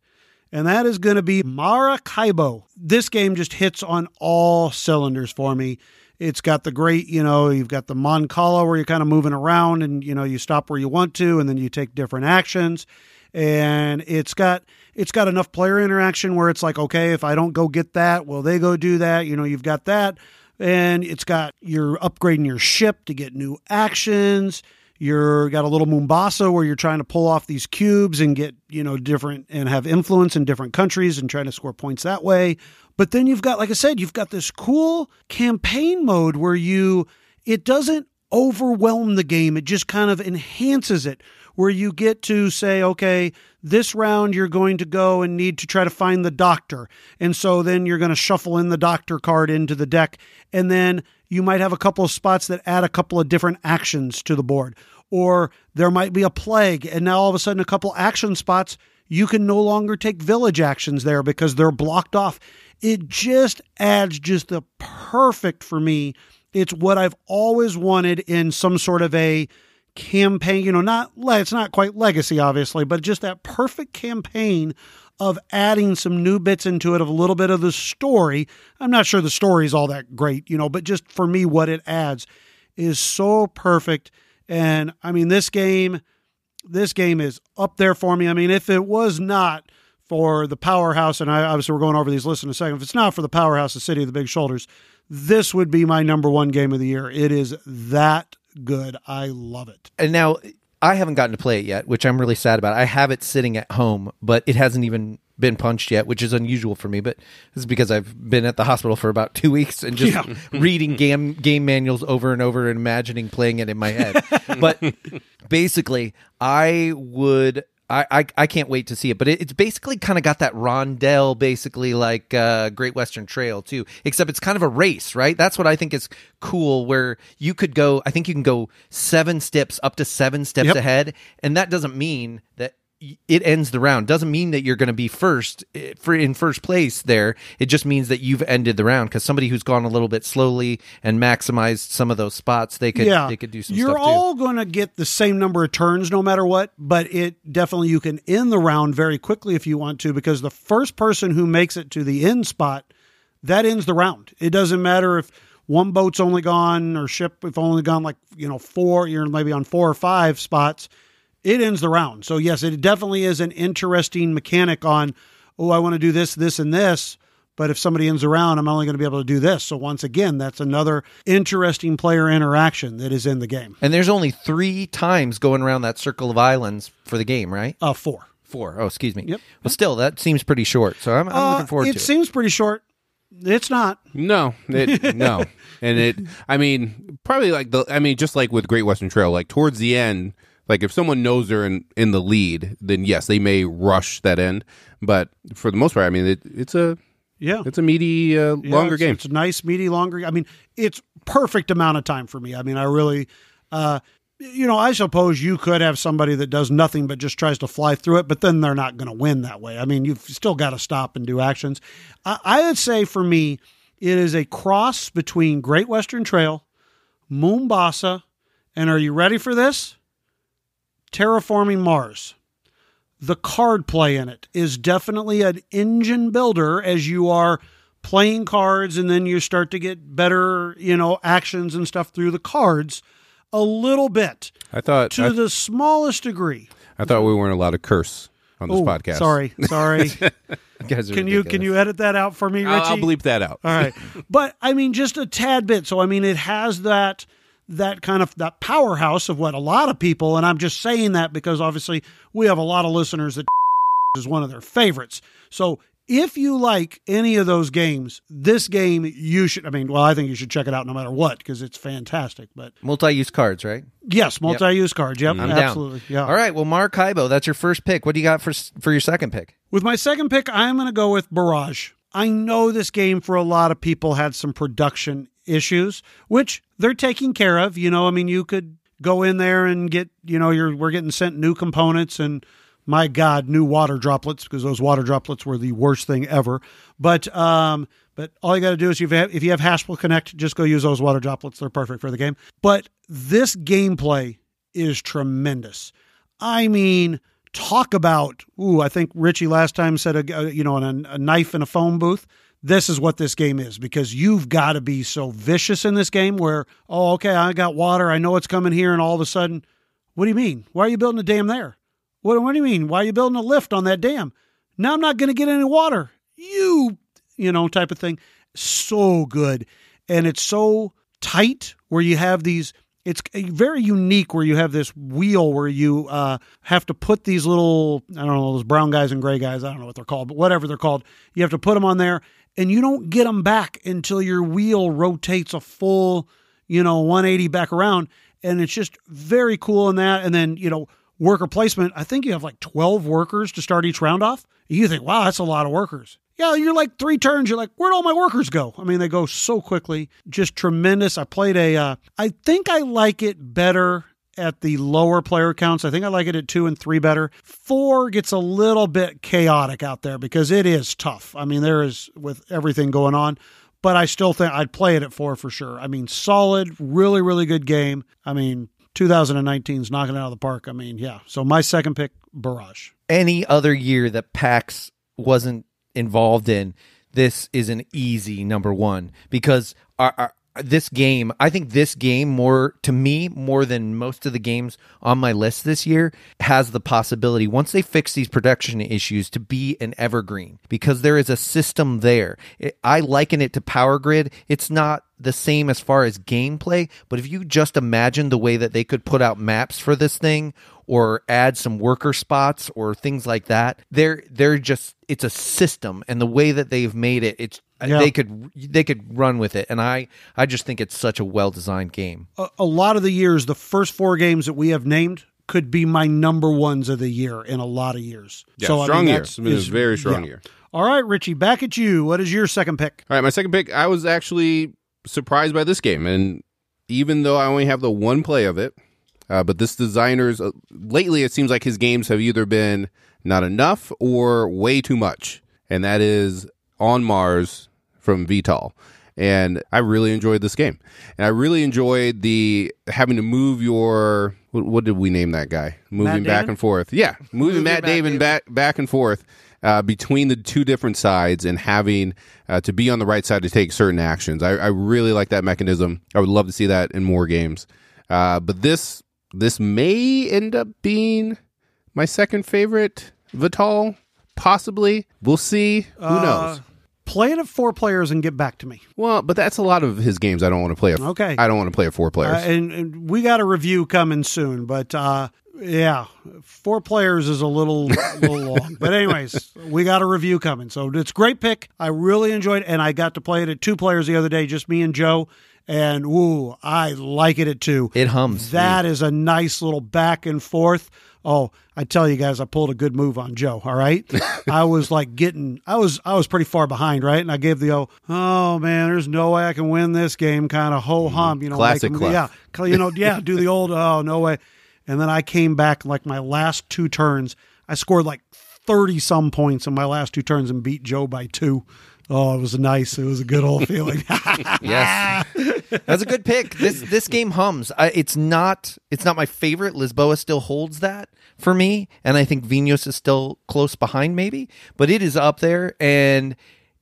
And that is going to be Maracaibo. This game just hits on all cylinders for me. It's got the great, you know, you've got the mancala where you're kind of moving around and, you know, you stop where you want to and then you take different actions. And it's got it's got enough player interaction where it's like, okay, if I don't go get that, will they go do that. You know, you've got that and it's got you're upgrading your ship to get new actions. You're got a little Mombasa where you're trying to pull off these cubes and get you know different and have influence in different countries and trying to score points that way. But then you've got, like I said, you've got this cool campaign mode where you it doesn't overwhelm the game; it just kind of enhances it. Where you get to say, okay, this round you're going to go and need to try to find the doctor. And so then you're going to shuffle in the doctor card into the deck. And then you might have a couple of spots that add a couple of different actions to the board. Or there might be a plague. And now all of a sudden, a couple action spots, you can no longer take village actions there because they're blocked off. It just adds just the perfect for me. It's what I've always wanted in some sort of a campaign, you know, not it's not quite legacy obviously, but just that perfect campaign of adding some new bits into it of a little bit of the story. I'm not sure the story is all that great, you know, but just for me what it adds is so perfect and I mean this game this game is up there for me. I mean, if it was not for the powerhouse, and I obviously we're going over these lists in a second. If it's not for the powerhouse, the city of the big shoulders, this would be my number one game of the year. It is that good. I love it. and now I haven't gotten to play it yet, which I'm really sad about. I have it sitting at home, but it hasn't even been punched yet, which is unusual for me. But this is because I've been at the hospital for about two [laughs] weeks and just Yeah. reading game game manuals over and over and imagining playing it in my head. [laughs] but basically, I would. I, I, I can't wait to see it, but it, it's basically kind of got that rondelle, basically like uh, Great Western Trail too, except it's kind of a race, right? That's what I think is cool. Where you could go, I think you can go seven steps up to seven steps Yep. ahead, and that doesn't mean that it ends the round. Doesn't mean that you're going to be first eh, for in first place there. It just means that you've ended the round because somebody who's gone a little bit slowly and maximized some of those spots, they could yeah, they could do some You're all going to get the same number of turns no matter what, but it definitely you can end the round very quickly if you want to because the first person who makes it to the end spot that ends the round. It doesn't matter if one boat's only gone or ship if only gone like you know four, you're maybe on four or five spots. It ends the round. So yes, it definitely is an interesting mechanic on. Oh, I want to do this, this, and this. But if somebody ends around, I'm only going to be able to do this. So once again, that's another interesting player interaction that is in the game. And there's only three times going around that circle of islands for the game, right? Uh, four. Four. Oh, excuse me. Yep. Well, still, that seems pretty short. So I'm, I'm Uh, looking forward it to it. seems pretty short. It's not. No, it, [laughs] no, and it. I mean, probably like the. I mean, just like with Great Western Trail, like towards the end, like if someone knows they're in in the lead, then yes, they may rush that end. But for the most part, I mean, it, it's a Yeah. it's a meaty, uh, Yeah, longer it's, game. It's a nice, meaty, longer. I mean, it's perfect amount of time for me. I mean, I really, uh, you know, I suppose you could have somebody that does nothing but just tries to fly through it, but then they're not going to win that way. I mean, you've still got to stop and do actions. I, I would say for me, it is a cross between Great Western Trail, Mombasa, and are you ready for this? Terraforming Mars the card play in it is definitely an engine builder as you are playing cards and then you start to get better, you know, actions and stuff through the cards a little bit I thought to I, the smallest degree. I thought we weren't allowed to curse on this Oh, podcast. sorry, sorry. [laughs] You guys are can you can you edit that out for me, Richie? I'll, I'll bleep that out. All right. [laughs] But I mean just a tad bit. So I mean it has that that kind of that powerhouse of what a lot of people and I'm just saying that because obviously we have a lot of listeners that [laughs] is one of their favorites. So if you like any of those games, this game you should I mean, well, I think you should check it out no matter what because it's fantastic. But multi-use cards, right? yes, multi-use cards. Yep, I'm absolutely. down. Yeah. All right. Well, Maracaibo, that's your first pick. What do you got for for your second pick? With my second pick, I'm going to go with Barrage. I know this game for a lot of people had some production issues, which they're taking care of. You know, I mean, you could go in there and get, you know, you're we're getting sent new components and my God, new water droplets because those water droplets were the worst thing ever. But um, but all you got to do is if you have, Haspel Connect, just go use those water droplets. They're perfect for the game. But this gameplay is tremendous. I mean, talk about ooh i think richie last time said a, a- you know a, a knife in a phone booth this is what this game is because you've got to be so vicious in this game where oh okay i got water i know it's coming here and all of a sudden what do you mean? Why are you building a dam there? What, what do you mean? Why are you building a lift on that dam? Now i'm not going to get any water. You you know type of thing. So good. And it's so tight where you have these it's very unique where you have this wheel where you uh, have to put these little i don't know those brown guys and gray guys i don't know what they're called but whatever they're called you have to put them on there and you don't get them back until your wheel rotates a full you know 180 back around and it's just very cool in that and then you know worker placement i think you have like 12 workers to start each round off you think wow that's a lot of workers yeah, you're like three turns. You're like, where'd all my workers go? I mean, they go so quickly, just tremendous. I played a, uh, I think I like it better at the lower player counts. I think I like it at two and three better. Four gets a little bit chaotic out there because it is tough. I mean, there is with everything going on, but I still think I'd play it at four for sure. I mean, solid, really, really good game. I mean, 2019 is knocking it out of the park. I mean, yeah. So my second pick, Barrage. Any other year that PAX wasn't involved in, this is an easy number one because our, our, this game, I think this game more to me more than most of the games on my list this year has the possibility once they fix these production issues to be an evergreen because there is a system there. It, I liken it to Power Grid. It's not the same as far as gameplay, but if you just imagine the way that they could put out maps for this thing or add some worker spots or things like that, they're they're just it's a system and the way that they've made it, it's Yeah. they could they could run with it and I I just think it's such a well-designed game. a, a lot of the years, the first four games that we have named could be my number ones of the year in a lot of years. Yeah, so I strong mean, year. that's- It's is- very strong yeah. year. All right, Richie, back at you. What is your second pick? All right, my second pick, I was actually surprised by this game. And even though I only have the one play of it, uh, but this designer's, uh, lately it seems like his games have either been not enough or way too much. And that is On Mars from Vital. And I really enjoyed this game. And I really enjoyed the having to move your, what, what did we name that guy? Moving back and forth. Yeah, moving Matt, Matt Damon Damon. back back and forth uh, between the two different sides and having uh, to be on the right side to take certain actions. I, I really like that mechanism. I would love to see that in more games. Uh, but this this may end up being my second favorite Vital. Possibly, we'll see. Who Uh, knows? Play it at four players and get back to me. Well, but that's a lot of his games. I don't want to play. A, Okay. I don't want to play a four players. Uh, and, and we got a review coming soon, but uh, yeah, four players is a little, little long. But anyways, we got a review coming, so it's great pick. I really enjoyed, it, and I got to play it at two players the other day, just me and Joe. And ooh, I like it at two. It hums. That is a nice little back and forth. Oh, I tell you guys, I pulled a good move on Joe. All right, [laughs] I was like getting, I was, I was pretty far behind, right? And I gave the oh, oh man, there's no way I can win this game, kind of ho hum, you know, Classic like, yeah, you know, yeah, do the old oh no way, and then I came back like my last two turns, I scored like thirty some points in my last two turns and beat Joe by two. Oh, it was nice. It was a good old feeling. [laughs] Yes, that's a good pick. This this game hums. I, it's not it's not my favorite. Lisboa still holds that for me, and I think Vinhos is still close behind, maybe, but it is up there, and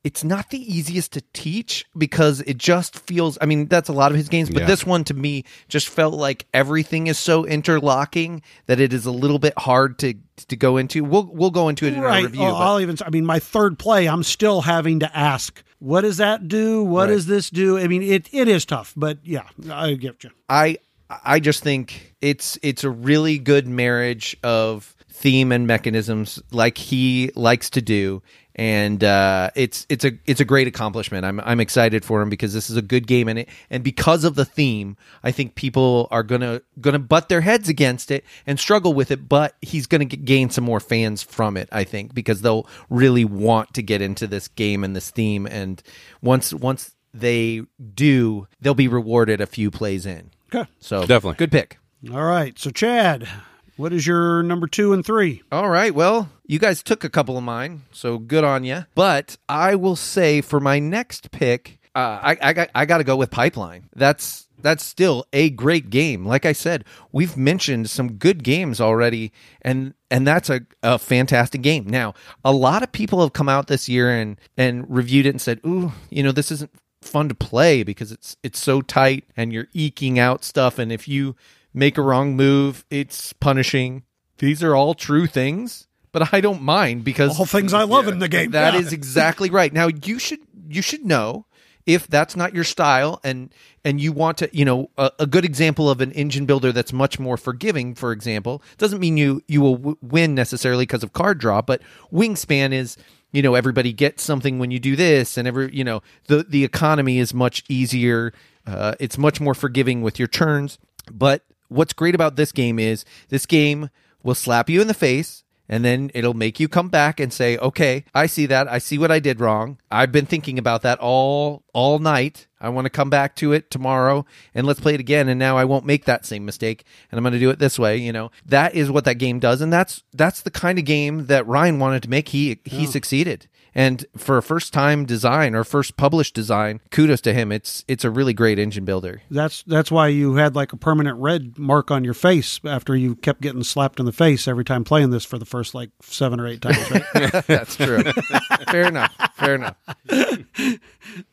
it's not the easiest to teach because it just feels. I mean, that's a lot of his games, but Yeah. this one to me just felt like everything is so interlocking that it is a little bit hard to to go into. We'll we'll go into it in our review. Oh, I'll even. I mean, my third play, I'm still having to ask, what does that do? What Right. does this do? I mean, it it is tough, but yeah, I get you. I I just think it's it's a really good marriage of theme and mechanisms like he likes to do and uh, it's it's a it's a great accomplishment. I'm I'm excited for him because this is a good game and it and because of the theme, I think people are gonna gonna butt their heads against it and struggle with it. But he's gonna g- gain some more fans from it, I think, because they'll really want to get into this game and this theme. And once once they do, they'll be rewarded a few plays in. Okay. So Definitely. good pick. All right. So, Chad, what is your number two and three? All right. Well, you guys took a couple of mine, so good on you. But I will say for my next pick, uh, I I got I got to go with Pipeline. That's that's still a great game. Like I said, we've mentioned some good games already, and and that's a, a fantastic game. Now, a lot of people have come out this year and and reviewed it and said, "Ooh, you know, this isn't fun to play because it's it's so tight and you're eking out stuff, and if you make a wrong move, it's punishing." These are all true things, but I don't mind because All things I love in the game. that Yeah. is exactly right. Now you should you should know if that's not your style and and you want to you know a, a good example of an engine builder that's much more forgiving for example doesn't mean you you will w- win necessarily because of card draw but wingspan is you know everybody gets something when you do this and every you know the the economy is much easier uh, it's much more forgiving with your turns. But what's great about this game is this game will slap you in the face and then it'll make you come back and say okay i see that. I see what i did wrong. I've been thinking about that all all night. I want to come back to it tomorrow and let's play it again. And now i won't make that same mistake and i'm going to do it this way you know. That is what that game does. And that's that's the kind of game that ryan wanted to make. He he oh. succeeded and for a first time design or first published design kudos to him. It's it's a really great engine builder. That's that's why you had like a permanent red mark on your face after you kept getting slapped in the face every time playing this for the first like seven or eight times, right? [laughs] that's true. [laughs] Fair enough. Fair enough. [laughs]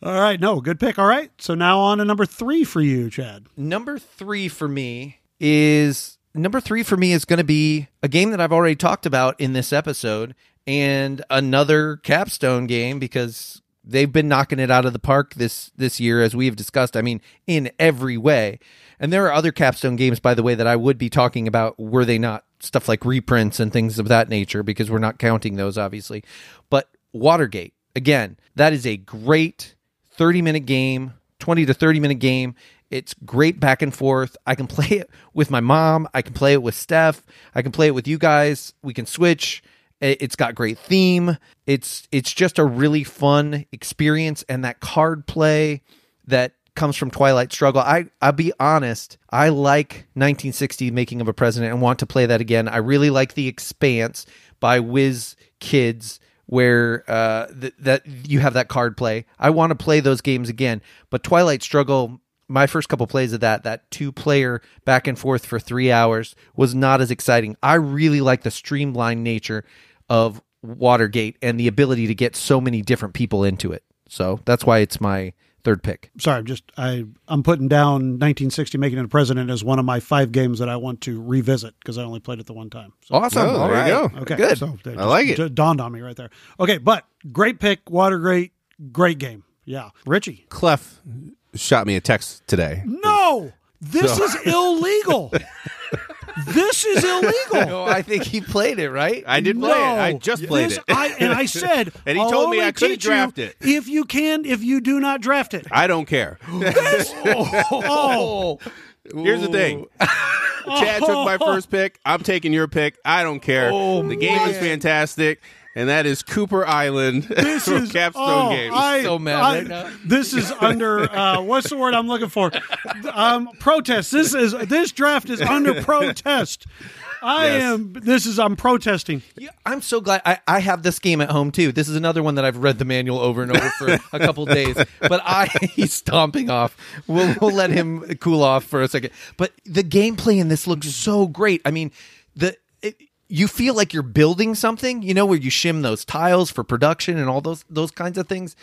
All right, no, good pick. All right, so now on to number three for you, Chad. number three for me is number three for me is going to be a game that I've already talked about in this episode and another capstone game because they've been knocking it out of the park this this year, as we have discussed. I mean, in every way. And there are other capstone games, by the way, that I would be talking about were they not stuff like reprints and things of that nature, because we're not counting those, obviously. But Watergate, again, that is a great 30 minute game, 20 to 30 minute game. It's great back and forth. I can [laughs] play it with my mom. I can play it with Steph. I can play it with you guys. We can switch. I- It's got great theme. It's it's just a really fun experience and that card play that comes from Twilight Struggle. I I'll be honest, I like 1960 Making of a President and want to play that again. I really like The Expanse by Wiz Kids where uh th- that you have that card play. I want to play those games again, but Twilight Struggle my first couple plays of that, that two player back and forth for three hours was not as exciting. I really like the streamlined nature of Watergate and the ability to get so many different people into it. So that's why it's my third pick. Sorry, I'm just I I'm putting down 1960 Making It a President as one of my five games that I want to revisit because I only played it the one time. So. Awesome. Oh, All there you go. Okay, Good. So that I like just- it. dawned on me right there. Okay, but great pick, Watergate, great game. Yeah, Richie. Clef shot me a text today. No, this So- is illegal. [laughs] this is illegal. No, I think he played it right. I did play it. I No. just played This- it. I, and I said, [laughs] And he I'll told me only I couldn't teach you draft it. if you can. If you do not draft it, I don't care. [gasps] [laughs] oh, Here's the thing. Chad took my first pick. I'm taking your pick. I don't care. Oh, the game is fantastic, and that is Cooper Island [laughs] this from is Capstone oh, Games. I, So mad I- right now. This is under uh, what's the word I'm looking for? Um, protest. This is this draft is under [laughs] protest. I Yes. am. This is I'm protesting. Yeah, I'm so glad I, I have this game at home too. This is another one that I've read the manual over and over for a couple days. But I [laughs] he's stomping off. We'll we'll let him cool off for a second. But the gameplay in this looks so great. I mean, the it, you feel like you're building something, you know, where you shim those tiles for production and all those those kinds of things.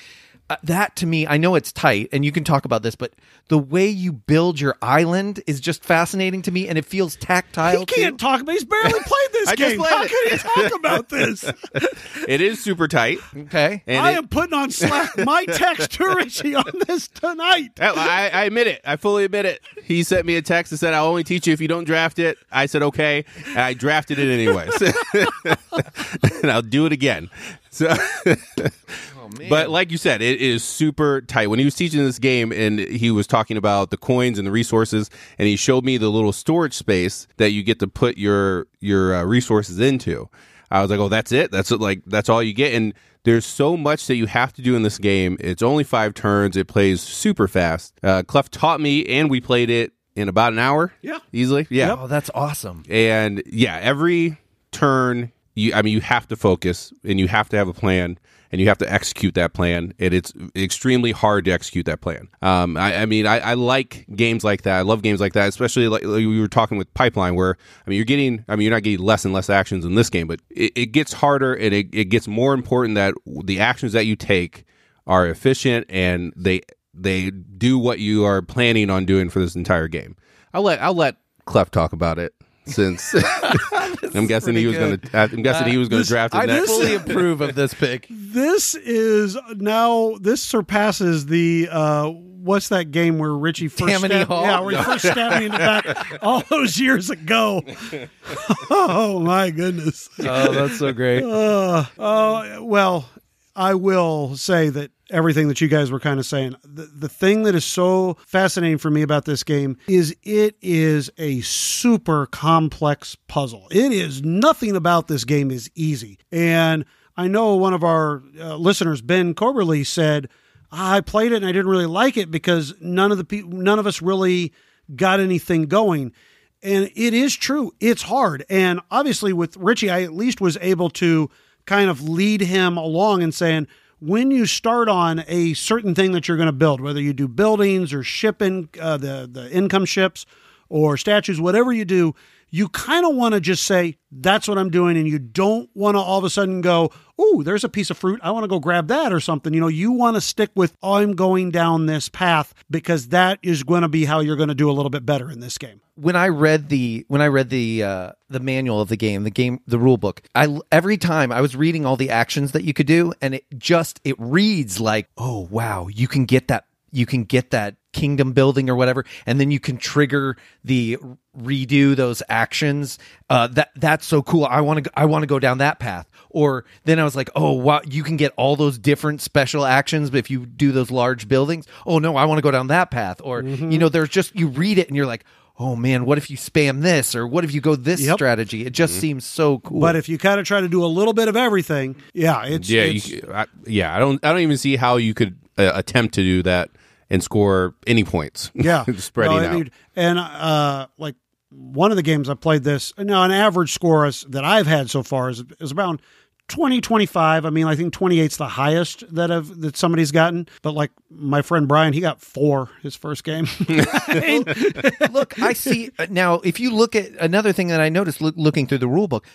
Uh, that to me, I know it's tight, and you can talk about this, but the way you build your island is just fascinating to me, and it feels tactile. He can't too. talk about. He's barely [laughs] played this I just game. played How it. can he talk about this? [laughs] It is super tight. Okay. And I it- am putting on Slack my text to Richie on this tonight. I, I admit it. I fully admit it. He sent me a text and said, "I'll only teach you if you don't draft it." I said, "Okay," and I drafted it anyways, [laughs] and I'll do it again. So, [laughs] but like you said, it is super tight. When he was teaching this game, and he was talking about the coins and the resources, and he showed me the little storage space that you get to put your your uh, resources into. I was like, "Oh, that's it. That's like that's all you get." And there's so much that you have to do in this game. It's only five turns. It plays super fast. Uh, Clef taught me, and we played it in about an hour. Yeah. easily. Yeah, Oh, that's awesome. and yeah, every turn, you I mean, you have to focus, and you have to have a plan, and you have to execute that plan. And it's extremely hard to execute that plan. Um, I, I mean, I, I like games like that. I love games like that, especially like, like we were talking with Pipeline, where I mean, you're getting, I mean, you're not getting less and less actions in this game, but it, it gets harder, and it, it gets more important that the actions that you take are efficient and they they do what you are planning on doing for this entire game. I'll let I'll let Clef talk about it since [laughs] [laughs] I'm guessing he was going to I'm guessing he was going to draft it I next. fully [laughs] approve of this pick. This is now. This surpasses the. Uh, what's that game where Richie first Tammany stabbed, Hall? Yeah, where he first stabbed me in the back all those years ago. oh my goodness. Oh, that's so great. Uh, uh, well, I will say that everything that you guys were kind of saying, the, the thing that is so fascinating for me about this game is it is a super complex puzzle. It is nothing about this game is easy. And I know one of our uh, listeners, Ben Coberly, said, I played it and I didn't really like it because none of the people, none of us really got anything going. And it is true. It's hard. And obviously, with Richie, I at least was able to kind of lead him along and saying, when you start on a certain thing that you're going to build, whether you do buildings or shipping, uh, the, the income ships or statues, whatever you do, you kind of want to just say, that's what I'm doing. And you don't want to all of a sudden go, oh, there's a piece of fruit. I want to go grab that or something. You know, you want to stick with, I'm going down this path because that is going to be how you're going to do a little bit better in this game. when I read the when I read the uh, the manual of the game, the game the rule book, I every time I was reading all the actions that you could do, and it just it reads like, oh wow, you can get that you can get that kingdom building or whatever, and then you can trigger the redo those actions. Uh, that that's so cool. I want to I want to go down that path. Or then I was like, oh wow, you can get all those different special actions if you do those large buildings. Oh no, I want to go down that path. Or you know, there's just you read it and you're like. Oh man, what if you spam this or what if you go this Yep. strategy? It just seems so cool. But if you kind of try to do a little bit of everything, yeah, it's yeah, it's, you, I, yeah. I don't. I don't even see how you could uh, attempt to do that and score any points. [laughs] yeah, spreading No, I out. and uh, like one of the games I played this. Now, an average score is, that I've had so far is is around 20, 25. I mean, I think 28's the highest that I've that somebody's gotten. But like my friend Brian, he got four his first game. [laughs] [laughs] look, I see uh, now. If you look at another thing that I noticed look, looking through the rule book,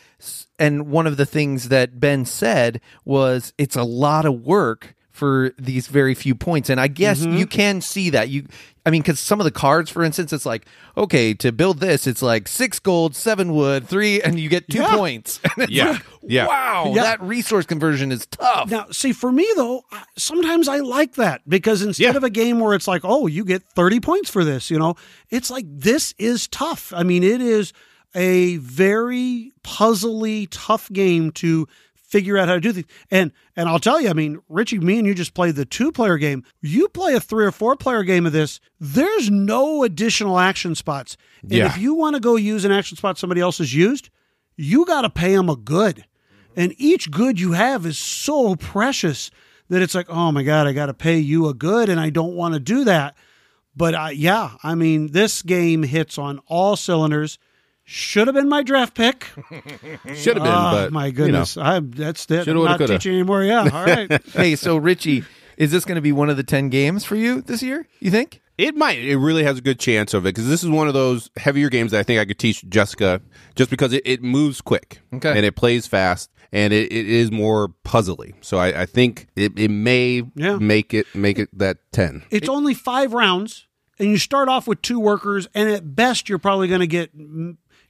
and one of the things that Ben said was it's a lot of work for these very few points, and I guess Mm-hmm. you can see that. You, I mean, because some of the cards, for instance, it's like okay to build this, it's like six gold, seven wood, three, and you get two Yeah. points. [laughs] Yeah. like, Yeah. wow, Yeah. that resource conversion is tough. Now, see, for me though, sometimes I like that because instead Yeah. of a game where it's like, oh, you get 30 points for this, you know, it's like this is tough. I mean, it is a very puzzly, tough game to figure out how to do things. And and I'll tell you, I mean, Richie, me and you just played the two player game. You play a three or four player game of this, there's no additional action spots. And Yeah. if you want to go use an action spot somebody else has used, you got to pay them a good. And each good you have is so precious that it's like, oh my God, I got to pay you a good, and I don't want to do that. But uh, yeah, I mean, this game hits on all cylinders. Should have been my draft pick. [laughs] Should have been, Oh, but my you know. goodness, I, that's it. I'm not coulda. teaching anymore. Yeah, all [laughs] right. hey, so Richie, is this going to be one of the ten games for you this year? You think? It might. It really has a good chance of it because this is one of those heavier games that I think I could teach Jessica just because it, it moves quick Okay. and it plays fast and it, it is more puzzly. So I, I think it, it may Yeah. make it make it that ten. It's only five rounds, and you start off with two workers, and at best, you're probably going to get.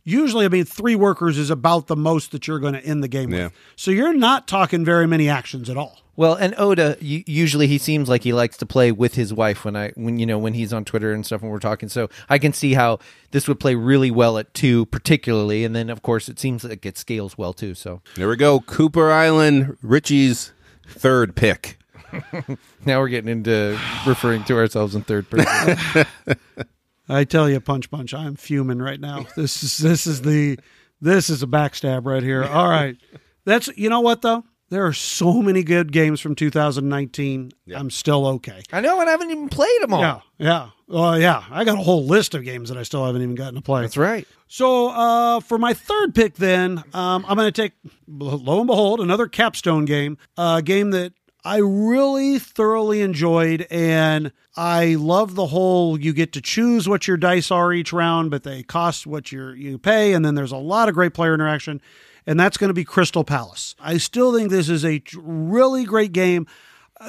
Usually, I mean, three workers is about the most that you're going to end the game Yeah. with. So you're not talking very many actions at all. Well, and Oda, usually he seems like he likes to play with his wife when I when you know when he's on Twitter and stuff when we're talking. So I can see how this would play really well at two, particularly, and then of course it seems like it scales well too. So There we go. Cooper Island, Richie's third pick. [laughs] now we're getting into referring to ourselves in third person. [laughs] I tell you, punch punch, I'm fuming right now. [laughs] This is this is the this is a backstab right here. All right, that's you know what though. There are so many good games from 2019. I'm still okay. I know, and I haven't even played them all. Yeah, yeah. Well, yeah. I got a whole list of games that I still haven't even gotten to play. That's right. So uh, for my third pick, then um, I'm going to take, lo and behold, another capstone game, a game that I really thoroughly enjoyed, and I love the whole you get to choose what your dice are each round, but they cost what you you pay, and then there's a lot of great player interaction, and that's going to be Crystal Palace. I still think this is a really great game.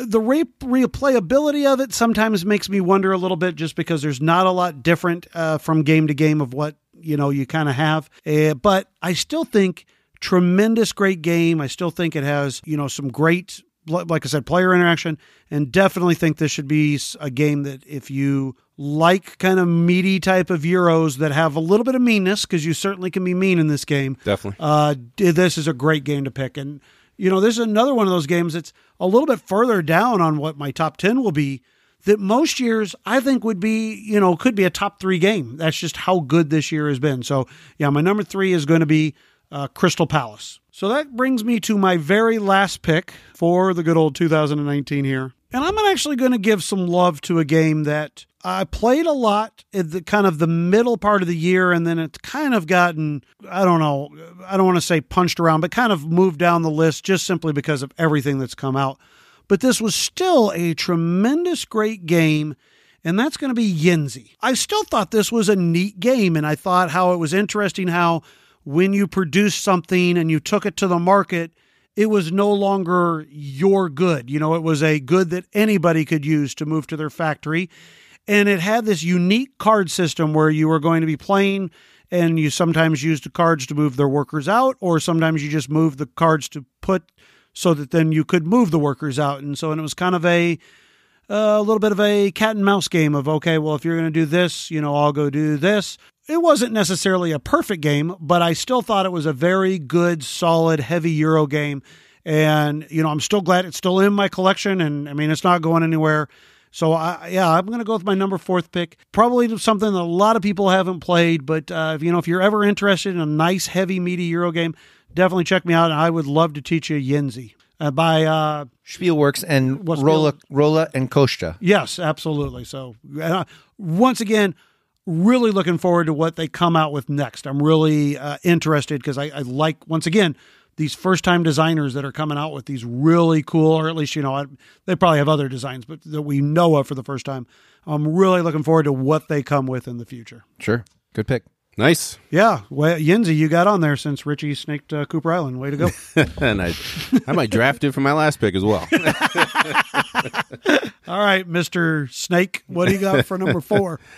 The re- replayability of it sometimes makes me wonder a little bit just because there's not a lot different uh, from game to game of what you know you kind of have. Uh, but i still think tremendous great game. I still think it has you know some great like i said player interaction and definitely think this should be a game that if you like kind of meaty type of euros that have a little bit of meanness because you certainly can be mean in this game Definitely. uh, this is a great game to pick. And, you know, this is another one of those games that's a little bit further down on what my top 10 will be that most years I think would be, you know, could be a top three game. That's just how good this year has been. So, yeah, my number three is going to be uh, Crystal Palace. So that brings me to my very last pick for the good old 2019 here. And I'm actually going to give some love to a game that I played a lot at the kind of the middle part of the year, and then it's kind of gotten, I don't know, I don't want to say punched around, but kind of moved down the list just simply because of everything that's come out. But this was still a tremendous, great game. and that's going to be Yinzi. I still thought this was a neat game, and I thought how it was interesting how when you produced something and you took it to the market, it was no longer your good. You know, it was a good that anybody could use to move to their factory. And it had this unique card system where you were going to be playing and you sometimes used the cards to move their workers out, or sometimes you just moved the cards to put so that then you could move the workers out. And so and it was kind of a a little bit of a cat and mouse game of okay, well if you're going to do this, you know, I'll go do this. It wasn't necessarily a perfect game, but I still thought it was a very good, solid, heavy Euro game. And you know, I'm still glad it's still in my collection, and I mean, it's not going anywhere. So I, yeah, I'm going to go with my number fourth pick. Probably something that a lot of people haven't played, but uh, you know, if you're ever interested in a nice, heavy, meaty Euro game, definitely check me out. And I would love to teach you Yinzi uh, by uh, Spielworxx and What's Rolla, Rolla and Costa. Yes, absolutely. So uh, once again, really looking forward to what they come out with next. I'm really uh, interested because I, I like once again these first time designers that are coming out with these really cool, or at least you know I, they probably have other designs, but that we know of for the first time. I'm really looking forward to what they come with in the future. Sure. Good pick. Nice. Yeah, well, Yinzi, you got on there since Richie snaked uh, Cooper Island. Way to go! [laughs] and I, I might draft it for my last pick as well. [laughs] All right, Mister Snake, what do you got for number four? [laughs]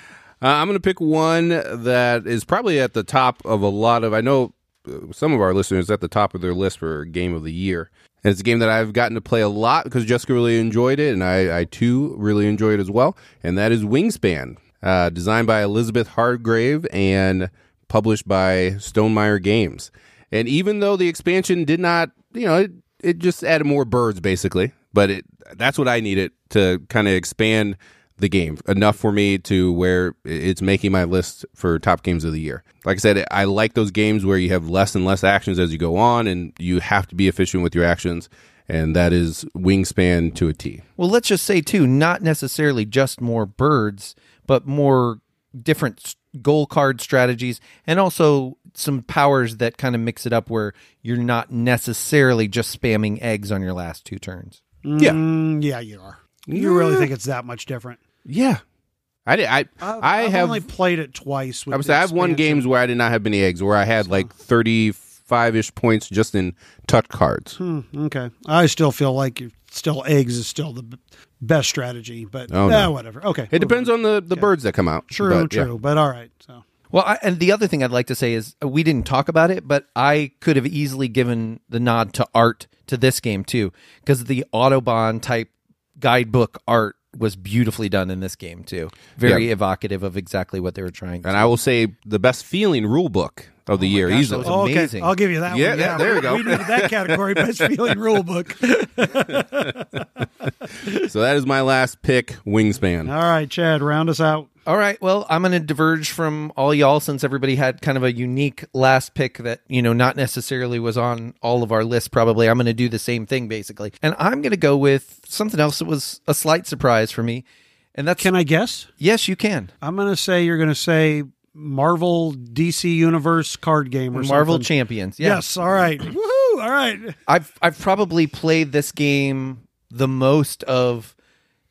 Uh, I'm going to pick one that is probably at the top of a lot of. I know uh, some of our listeners at the top of their list for game of the year. And it's a game that I've gotten to play a lot because Jessica really enjoyed it, and I, I too really enjoy it as well. And that is Wingspan, uh, designed by Elizabeth Hargrave and published by Stonemaier Games. And even though the expansion did not, you know, it, it just added more birds basically, but it that's what I needed to kind of expand the game enough for me to where it's making my list for top games of the year. Like I said, I like those games where you have less and less actions as you go on and you have to be efficient with your actions. And that is wingspan to a T. Well, let's just say too, not necessarily just more birds, but more different goal card strategies and also some powers that kind of mix it up where you're not necessarily just spamming eggs on your last two turns. Yeah. Mm, yeah, you are. You really think it's that much different? Yeah. I did. I, I've, I I've have. only played it twice. With I would say I've won games where I did not have many eggs, where I had like 35 ish points just in touch cards. Hmm, okay, I still feel like you still eggs is still the best strategy, but Oh, eh, whatever. Okay, It depends on the, the birds that come out. True, But, yeah. true, but all right. So Well, I, and the other thing I'd like to say is uh, we didn't talk about it, but I could have easily given the nod to art to this game too, because the Audubon type guidebook art was beautifully done in this game too. Very Yeah. evocative of exactly what they were trying. to And I will say the best feeling rule book of the oh year, gosh, that easily. was Oh, okay. I'll give you that. Yeah, one. yeah, there we go. We needed that category, best feeling rule book. [laughs] so that is my last pick, Wingspan. All right, Chad, round us out. All right. Well, I'm going to diverge from all y'all since everybody had kind of a unique last pick that, you know, not necessarily was on all of our lists, probably. I'm going to do the same thing, basically. And I'm going to go with something else that was a slight surprise for me. And that's, Can I guess? yes, you can. I'm going to say you're going to say Marvel DC Universe card game or Marvel something. Champions. Yeah. Yes. All right. [clears throat] Woohoo! All right. I've, I've probably played this game the most of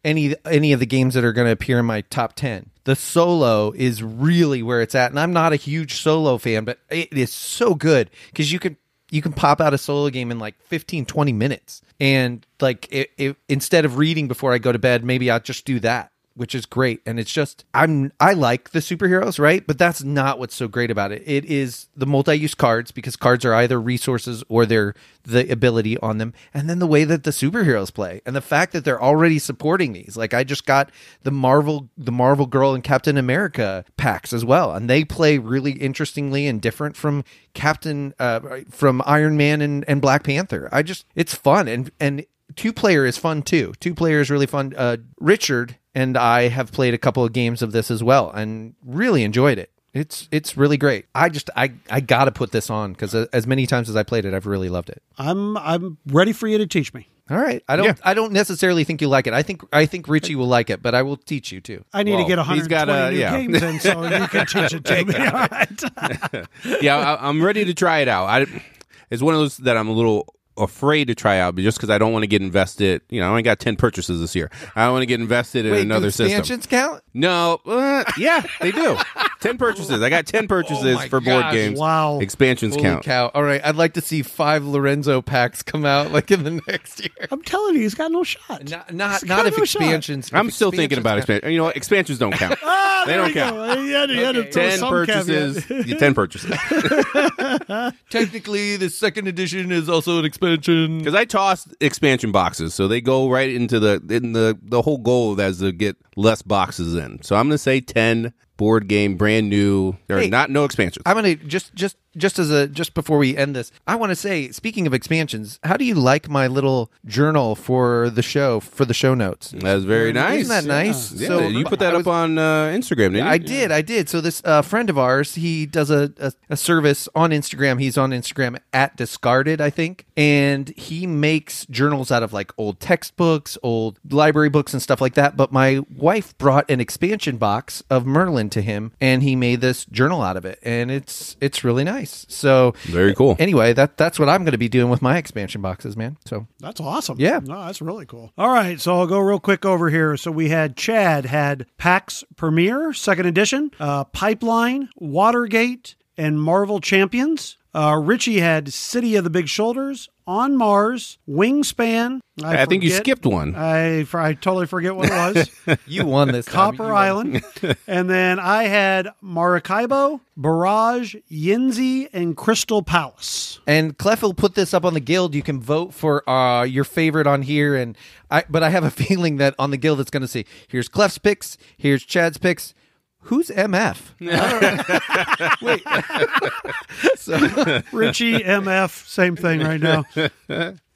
any any of the games that are going to appear in my top 10. The solo is really where it's at and I'm not a huge solo fan, but it is so good cuz you can you can pop out a solo game in like 15 20 minutes. And like it, it, instead of reading before I go to bed, maybe I'll just do that which is great. And it's just i'm i like the superheroes right? But that's not what's so great about it. It is the multi-use cards because cards are either resources or they're the ability on them. And then the way that the superheroes play and the fact that they're already supporting these. Like i just got the marvel the marvel girl and captain america packs as well. And they play really interestingly and different from captain uh from iron man and, and black panther. I just it's fun. And and two player is fun too. Two player is really fun. Uh, Richard and I have played a couple of games of this as well, and really enjoyed it. It's it's really great. I just I I gotta put this on because uh, as many times as I played it, I've really loved it. I'm I'm ready for you to teach me. All right, I don't Yeah. I don't necessarily think you like it. I think I think Richie will like it, but I will teach you too. I need Well, to get he's 120 got a- uh, new yeah. games in, so you can teach it to me. [laughs] All right. [laughs] yeah, I, I'm ready to try it out. I, it's one of those that I'm a little afraid to try out, but just because I don't want to get invested. You know, I only got ten purchases this year. I don't want to get invested in Wait, another do system. expansions count? No, uh, yeah, they do. Ten purchases. I got ten [laughs] purchases my for board gosh. games. Wow. expansions Holy count. cow! All right, I'd like to see five Lorenzo packs come out like in the [laughs] next year. I'm telling you, he's got no shot. Not not, not if no shot. expansions. I'm if still thinking about count. expansion. You know what? Expansions don't count. [laughs] Ah, they don't count. You had to- you had to Okay. Ten purchases. caveat. yeah, ten purchases. Technically, the second edition is also an expansion. Because I tossed expansion boxes, so they go right into the in the the whole goal of that is to get less boxes in. So I'm going to say ten board game, brand new. There are Hey. not no expansions. I'm gonna just just just as a just before we end this, I want to say, speaking of expansions, how do you like my little journal for the show for the show notes? That's very nice. Isn't that nice? Yeah, you put that I up on uh, Instagram, didn't you? I did, I did. So this uh, friend of ours, he does a, a a service on Instagram. He's on Instagram at discarded, I think, and he makes journals out of like old textbooks, old library books, and stuff like that. But my wife brought an expansion box of Merlin to him, and he made this journal out of it, and it's it's really nice. So Very cool. Anyway, that that's what I'm going to be doing with my expansion boxes, man. So That's awesome. Yeah. No, that's really cool. All right. So I'll go real quick over here. So we had Chad had PAX Pamir, second edition, uh, Pipeline, Watergate, and Marvel Champions. Uh, Richie had City of the Big Shoulders, On Mars, Wingspan. I, think you skipped one. I, I totally forget what it was. [laughs] you won this Cooper won. Island. [laughs] and then I had Maracaibo, Barrage, Yinzi, and Crystal Palace. And Clef will put this up on the guild. You can vote for uh, your favorite on here, and I. But I have a [laughs] feeling that on the guild it's going to say, "Here's Clef's picks. Here's Chad's picks. Who's MF?" [laughs] Wait. [laughs] so Richie MF, same thing right now.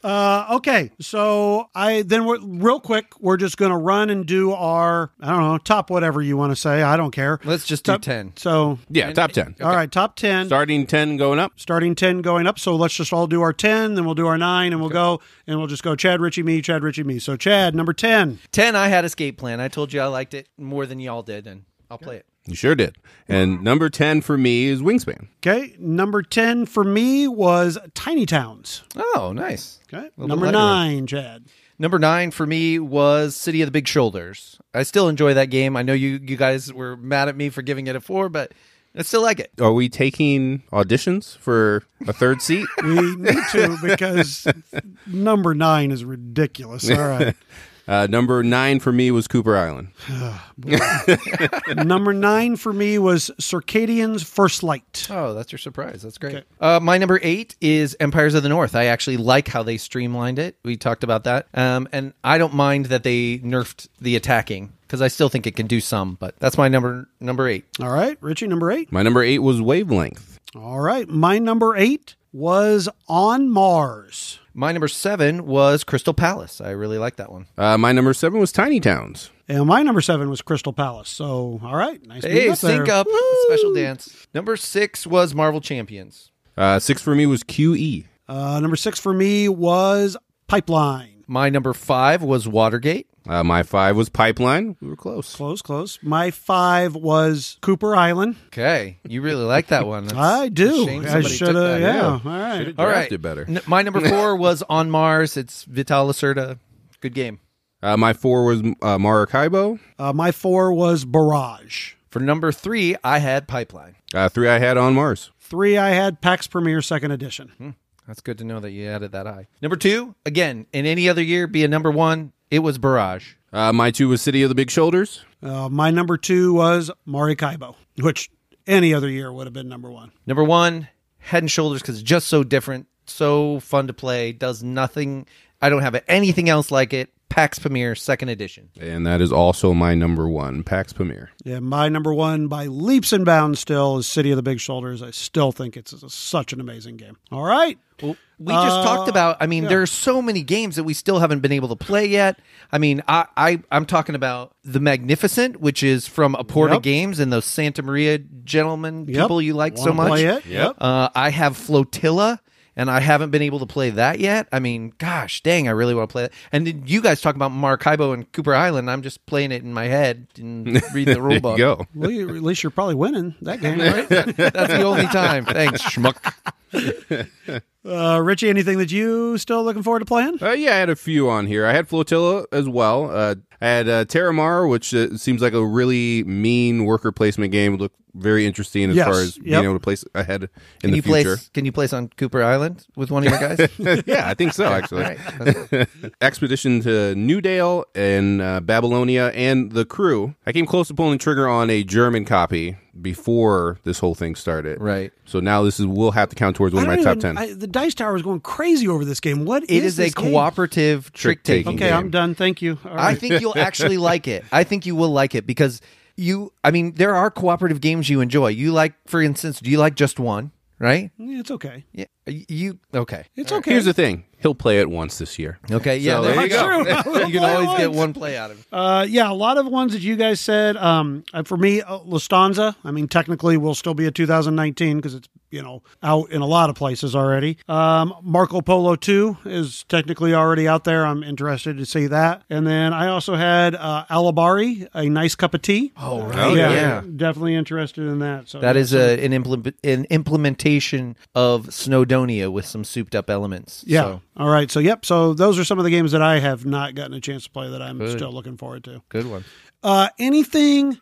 Uh, okay, so I then we're, real quick, we're just going to run and do our I don't know top whatever you want to say. I don't care. let's just do Top- ten. So Yeah, top ten. all right, top ten, Starting ten, going up. starting ten, going up. So let's just all do our ten, then we'll do our nine, and we'll go and we'll just go Chad, Richie, me, Chad, Richie, me. So Chad, number ten. Ten. I had Escape Plan. I told you I liked it more than y'all did, and I'll play it. You sure did. And number ten for me is Wingspan. Okay, number ten for me was Tiny Towns. Oh, nice. Okay, number nine, Chad. Number nine for me was City of the Big Shoulders. I still enjoy that game. I know you you guys were mad at me for giving it a four, but I still like it. Are we taking auditions for a third seat? [laughs] We need to because number nine is ridiculous. All right. [laughs] Uh, number nine for me was Cooper Island. [sighs] number nine for me was Circadians First Light. Oh, that's your surprise. That's great. Okay. Uh, my number eight is Empires of the North. I actually like how they streamlined it. We talked about that. Um, and I don't mind that they nerfed the attacking because I still think it can do some, but that's my number number eight. All right. Richie, number eight. My number eight was Wavelength. All right. My number eight was On Mars. My number seven was Crystal Palace. I really like that one. Uh, my number seven was Tiny Towns. And my number seven was Crystal Palace. So, all right. Nice meeting Hey, up there. sync up. Woo! Special dance. Number six was Marvel Champions. Uh, six for me was. QE. Uh, number six for me was Pipeline. My number five was Watergate. Uh, my five was Pipeline. We were close. Close, close. My five was Cooper Island. Okay, you really like that one. That's I a do. I should have. Yeah. yeah. All right. Should've All right. drafted better. N- my number four [laughs] was On Mars. It's Vital Lacerda. Good game. Uh, my four was uh, Maracaibo. Uh, my four was Barrage. For number three, I had Pipeline. Uh, three I had on Mars. Three, I had PAX Pamir Second Edition. That's good to know that you added that high. Number two, again, in any other year, be a number one. It was Barrage. Uh, my two was City of the Big Shoulders. Uh, my number two was Maracaibo, which any other year would have been number one. Number one, Head and Shoulders, because it's just so different, so fun to play, does nothing. I don't have anything else like it. PAX Pamir Second Edition. And that is also my number one, Pax Pamir. Yeah, my number one by leaps and bounds still is City of the Big Shoulders. I still think it's such an amazing game. All right. Well, we just Uh, talked about. I mean, yeah. there are so many games that we still haven't been able to play yet. I mean, I, I I'm talking about the Magnificent, which is from Aporta Yep. Games and those Santa Maria gentlemen Yep. people you like so Wanna much. Play it? Yep. Uh, I have Flotilla, and I haven't been able to play that yet. I mean, gosh, dang, I really want to play it. And then you guys talk about Maracaibo and Cooper Island. I'm just playing it in my head and [laughs] reading the rule There book. go. Well, you, at least you're probably winning that game, [laughs] right? That's the only time. Thanks, schmuck. [laughs] Uh, Richie, anything that you still looking forward to playing? Uh, yeah, I had a few on here. I had Flotilla as well. Uh, I had uh, Terramara, which uh, seems like a really mean worker placement game. Look very interesting as Yes, far as yep. being able to place ahead in Can the you future. place? Can you place on Cooper Island with one of your guys? [laughs] yeah, I think so. Actually, All right. [laughs] Expedition to Newdale and uh, Babylonia and the crew. I came close to pulling the trigger on a German copy before this whole thing started. Right. So now this is we'll have to count towards one of my don't top ten. I, the dice tower is going crazy over this game. What It is a this game? cooperative trick Trick-taking. Okay, game. I'm done. Thank you. All I think you'll actually [laughs] like it. I think you will like it because you. I mean, there are cooperative games you enjoy. You like, for instance, do you like just one? Right? Yeah, it's okay. Yeah. You okay? It's okay. Here's the thing: he'll play it once this year. Okay. Yeah. So there, there you [laughs] you go. go. you can always get one play out of it. Uh, yeah, a lot of ones that you guys said. Um, uh, for me, uh, Lustanza. I mean, technically, will still be a 2019 because it's you know out in a lot of places already. Um, Marco Polo 2 is technically already out there. I'm interested to see that. And then I also had uh, Alubari, a nice cup of tea. Oh, right. Oh, yeah, yeah. definitely interested in that. So That is a, an, implement, an implementation of With some souped up elements. Yeah. So, All right. So, yep. So, those are some of the games that I have not gotten a chance to play that I'm Good. still looking forward to. good one. Uh, anything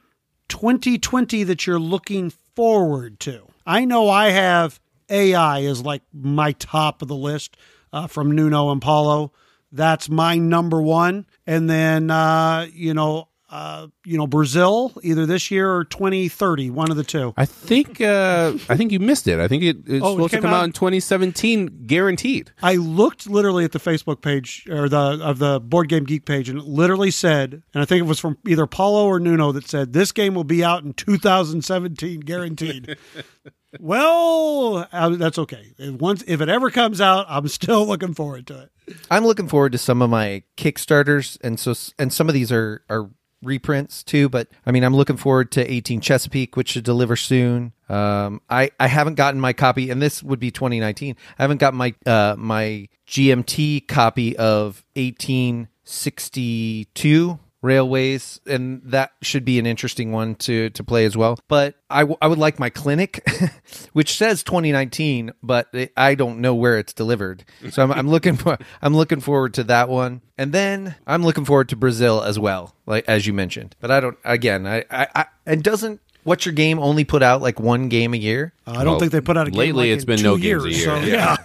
2020 that you're looking forward to? I know I have AI is like my top of the list uh, from Nuno and Paulo. That's my number one. And then, uh, you know, uh, you know, Brazil either this year or 2030, one of the two. I think uh, I think you missed it. I think it, it's Oh, it supposed to come out out- in 2017, guaranteed. I looked literally at the Facebook page or the of the Board Game Geek page, and it literally said, and I think it was from either Paulo or Nuno that said this game will be out in 2017, guaranteed. [laughs] well, uh, that's okay. If once if it ever comes out, I'm still looking forward to it. I'm looking forward to some of my Kickstarters, and so and some of these are are reprints too. But I mean, I'm looking forward to 18 Chesapeake, which should deliver soon. Um, I I haven't gotten my copy, and this would be 2019. I haven't got my uh my GMT copy of 1862 railways and that should be an interesting one to to play as well. But i, w- I would like my clinic [laughs] which says 2019 but i don't know where it's delivered. So I'm, I'm looking for [laughs] i'm looking forward to that one. And then i'm looking forward to brazil as well like as you mentioned. But i don't again i i, I it doesn't what's your game only put out like one game a year Uh, I don't Well, think they put out a game lately like it's in been two no games years. a So year. yeah,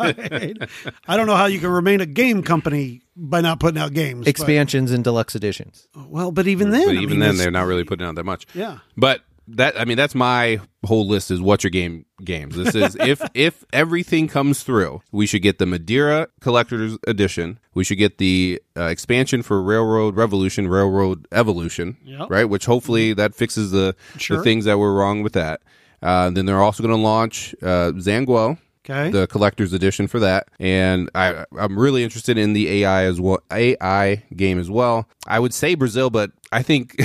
[laughs] I don't know how you can remain a game company by not putting out games. but- expansions and deluxe editions well, but even then, But I even mean, then, they're not really putting out that much. Yeah. But that I mean, that's my whole list. Is what's your game games? This is if [laughs] if everything comes through, we should get the Madeira Collector's Edition. We should get the uh, expansion for Railroad Revolution, Railroad Evolution, Yep. right? Which hopefully that fixes the Sure. the things that were wrong with that. Uh, then they're also going to launch uh, Zhanguo, Okay. the collector's edition for that, and I I'm really interested in the AI as well AI game as well. I would say Brazil, but I think [laughs]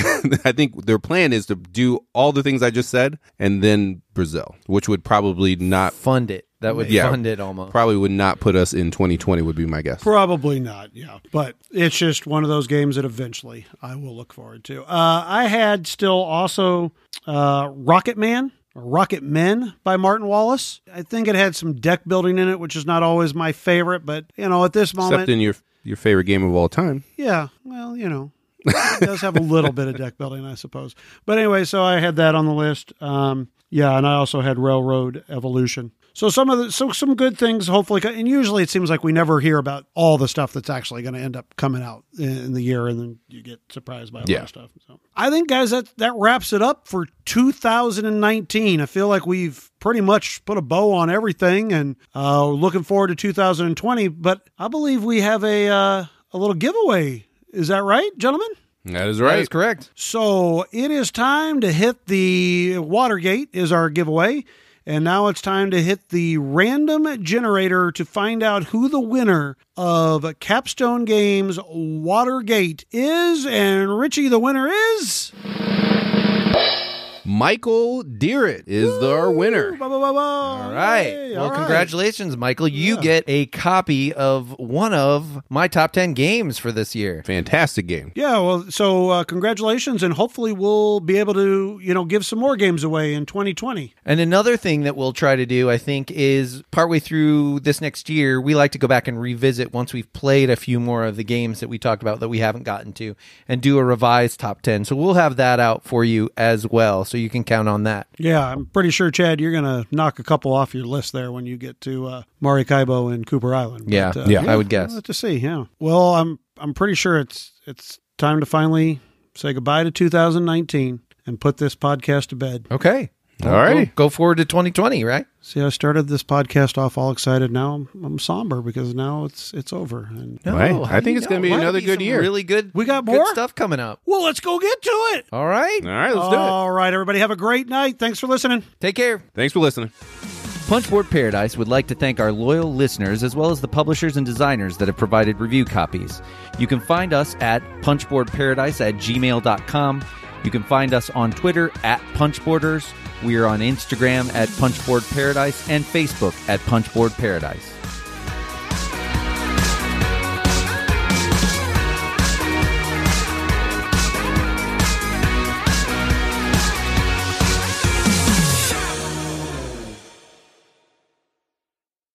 I think their plan is to do all the things I just said and then Brazil, which would probably not fund it that would Yeah. fund it almost probably would not put us in 2020 would be my guess. Probably not, yeah. But it's just one of those games that eventually I will look forward to. Uh, I had still also uh, Rocket Man or Rocket Men by Martin Wallace. I think it had some deck building in it, which is not always my favorite, but you know, at this moment, Except in your your favorite game of all time. yeah, well, you know, it does have a little bit of deck building, I suppose. But anyway, so I had that on the list. Um, yeah, and I also had Railroad Evolution. So some of the so some good things hopefully, and usually it seems like we never hear about all the stuff that's actually going to end up coming out in, the year, and then you get surprised by a lot Yeah. of stuff. So I think, guys, that that wraps it up for 2019. I feel like we've pretty much put a bow on everything, and uh, looking forward to 2020. But I believe we have a uh, a little giveaway. Is that right, gentlemen? That is right. That is correct So it is time to hit the Watergate is our giveaway. And now it's time to hit the random generator to find out who the winner of Capstone Games Watergate is. And Richie, the winner is. Michael Deeritt is our winner. Ba, ba, ba, ba. All right. Yay, well, all right. congratulations, Michael. You get a copy of one of my top 10 games for this year. Fantastic game. Yeah, well, so uh, congratulations, and hopefully we'll be able to, you know, give some more games away in 2020. And another thing that we'll try to do, I think, is partway through this next year, we like to go back and revisit once we've played a few more of the games that we talked about that we haven't gotten to and do a revised top 10. So we'll have that out for you as well. So you can count on that. Yeah, I'm pretty sure, Chad, you're going to knock a couple off your list there when you get to uh, Maracaibo and Cooper Island. But, Yeah, uh, yeah, I would guess. We'll have to see. Yeah. Well, I'm I'm pretty sure it's it's time to finally say goodbye to 2019 and put this podcast to bed. Okay. All righty. Go, go forward to 2020, right? See, I started this podcast off all excited. Now I'm, I'm somber because now it's it's over. And Right. I think it's gonna be Might another good year. Really good. We got good more? stuff coming up. well, let's go get to it. All right. All right, let's do it. All right, everybody, have a great night. Thanks for listening. Take care. Thanks for listening. Punchboard Paradise would like to thank our loyal listeners as well as the publishers and designers that have provided review copies. You can find us at punchboardparadise at gmail.com. You can find us on Twitter at Punchboarders. We are on Instagram at Punchboard Paradise and Facebook at Punchboard Paradise.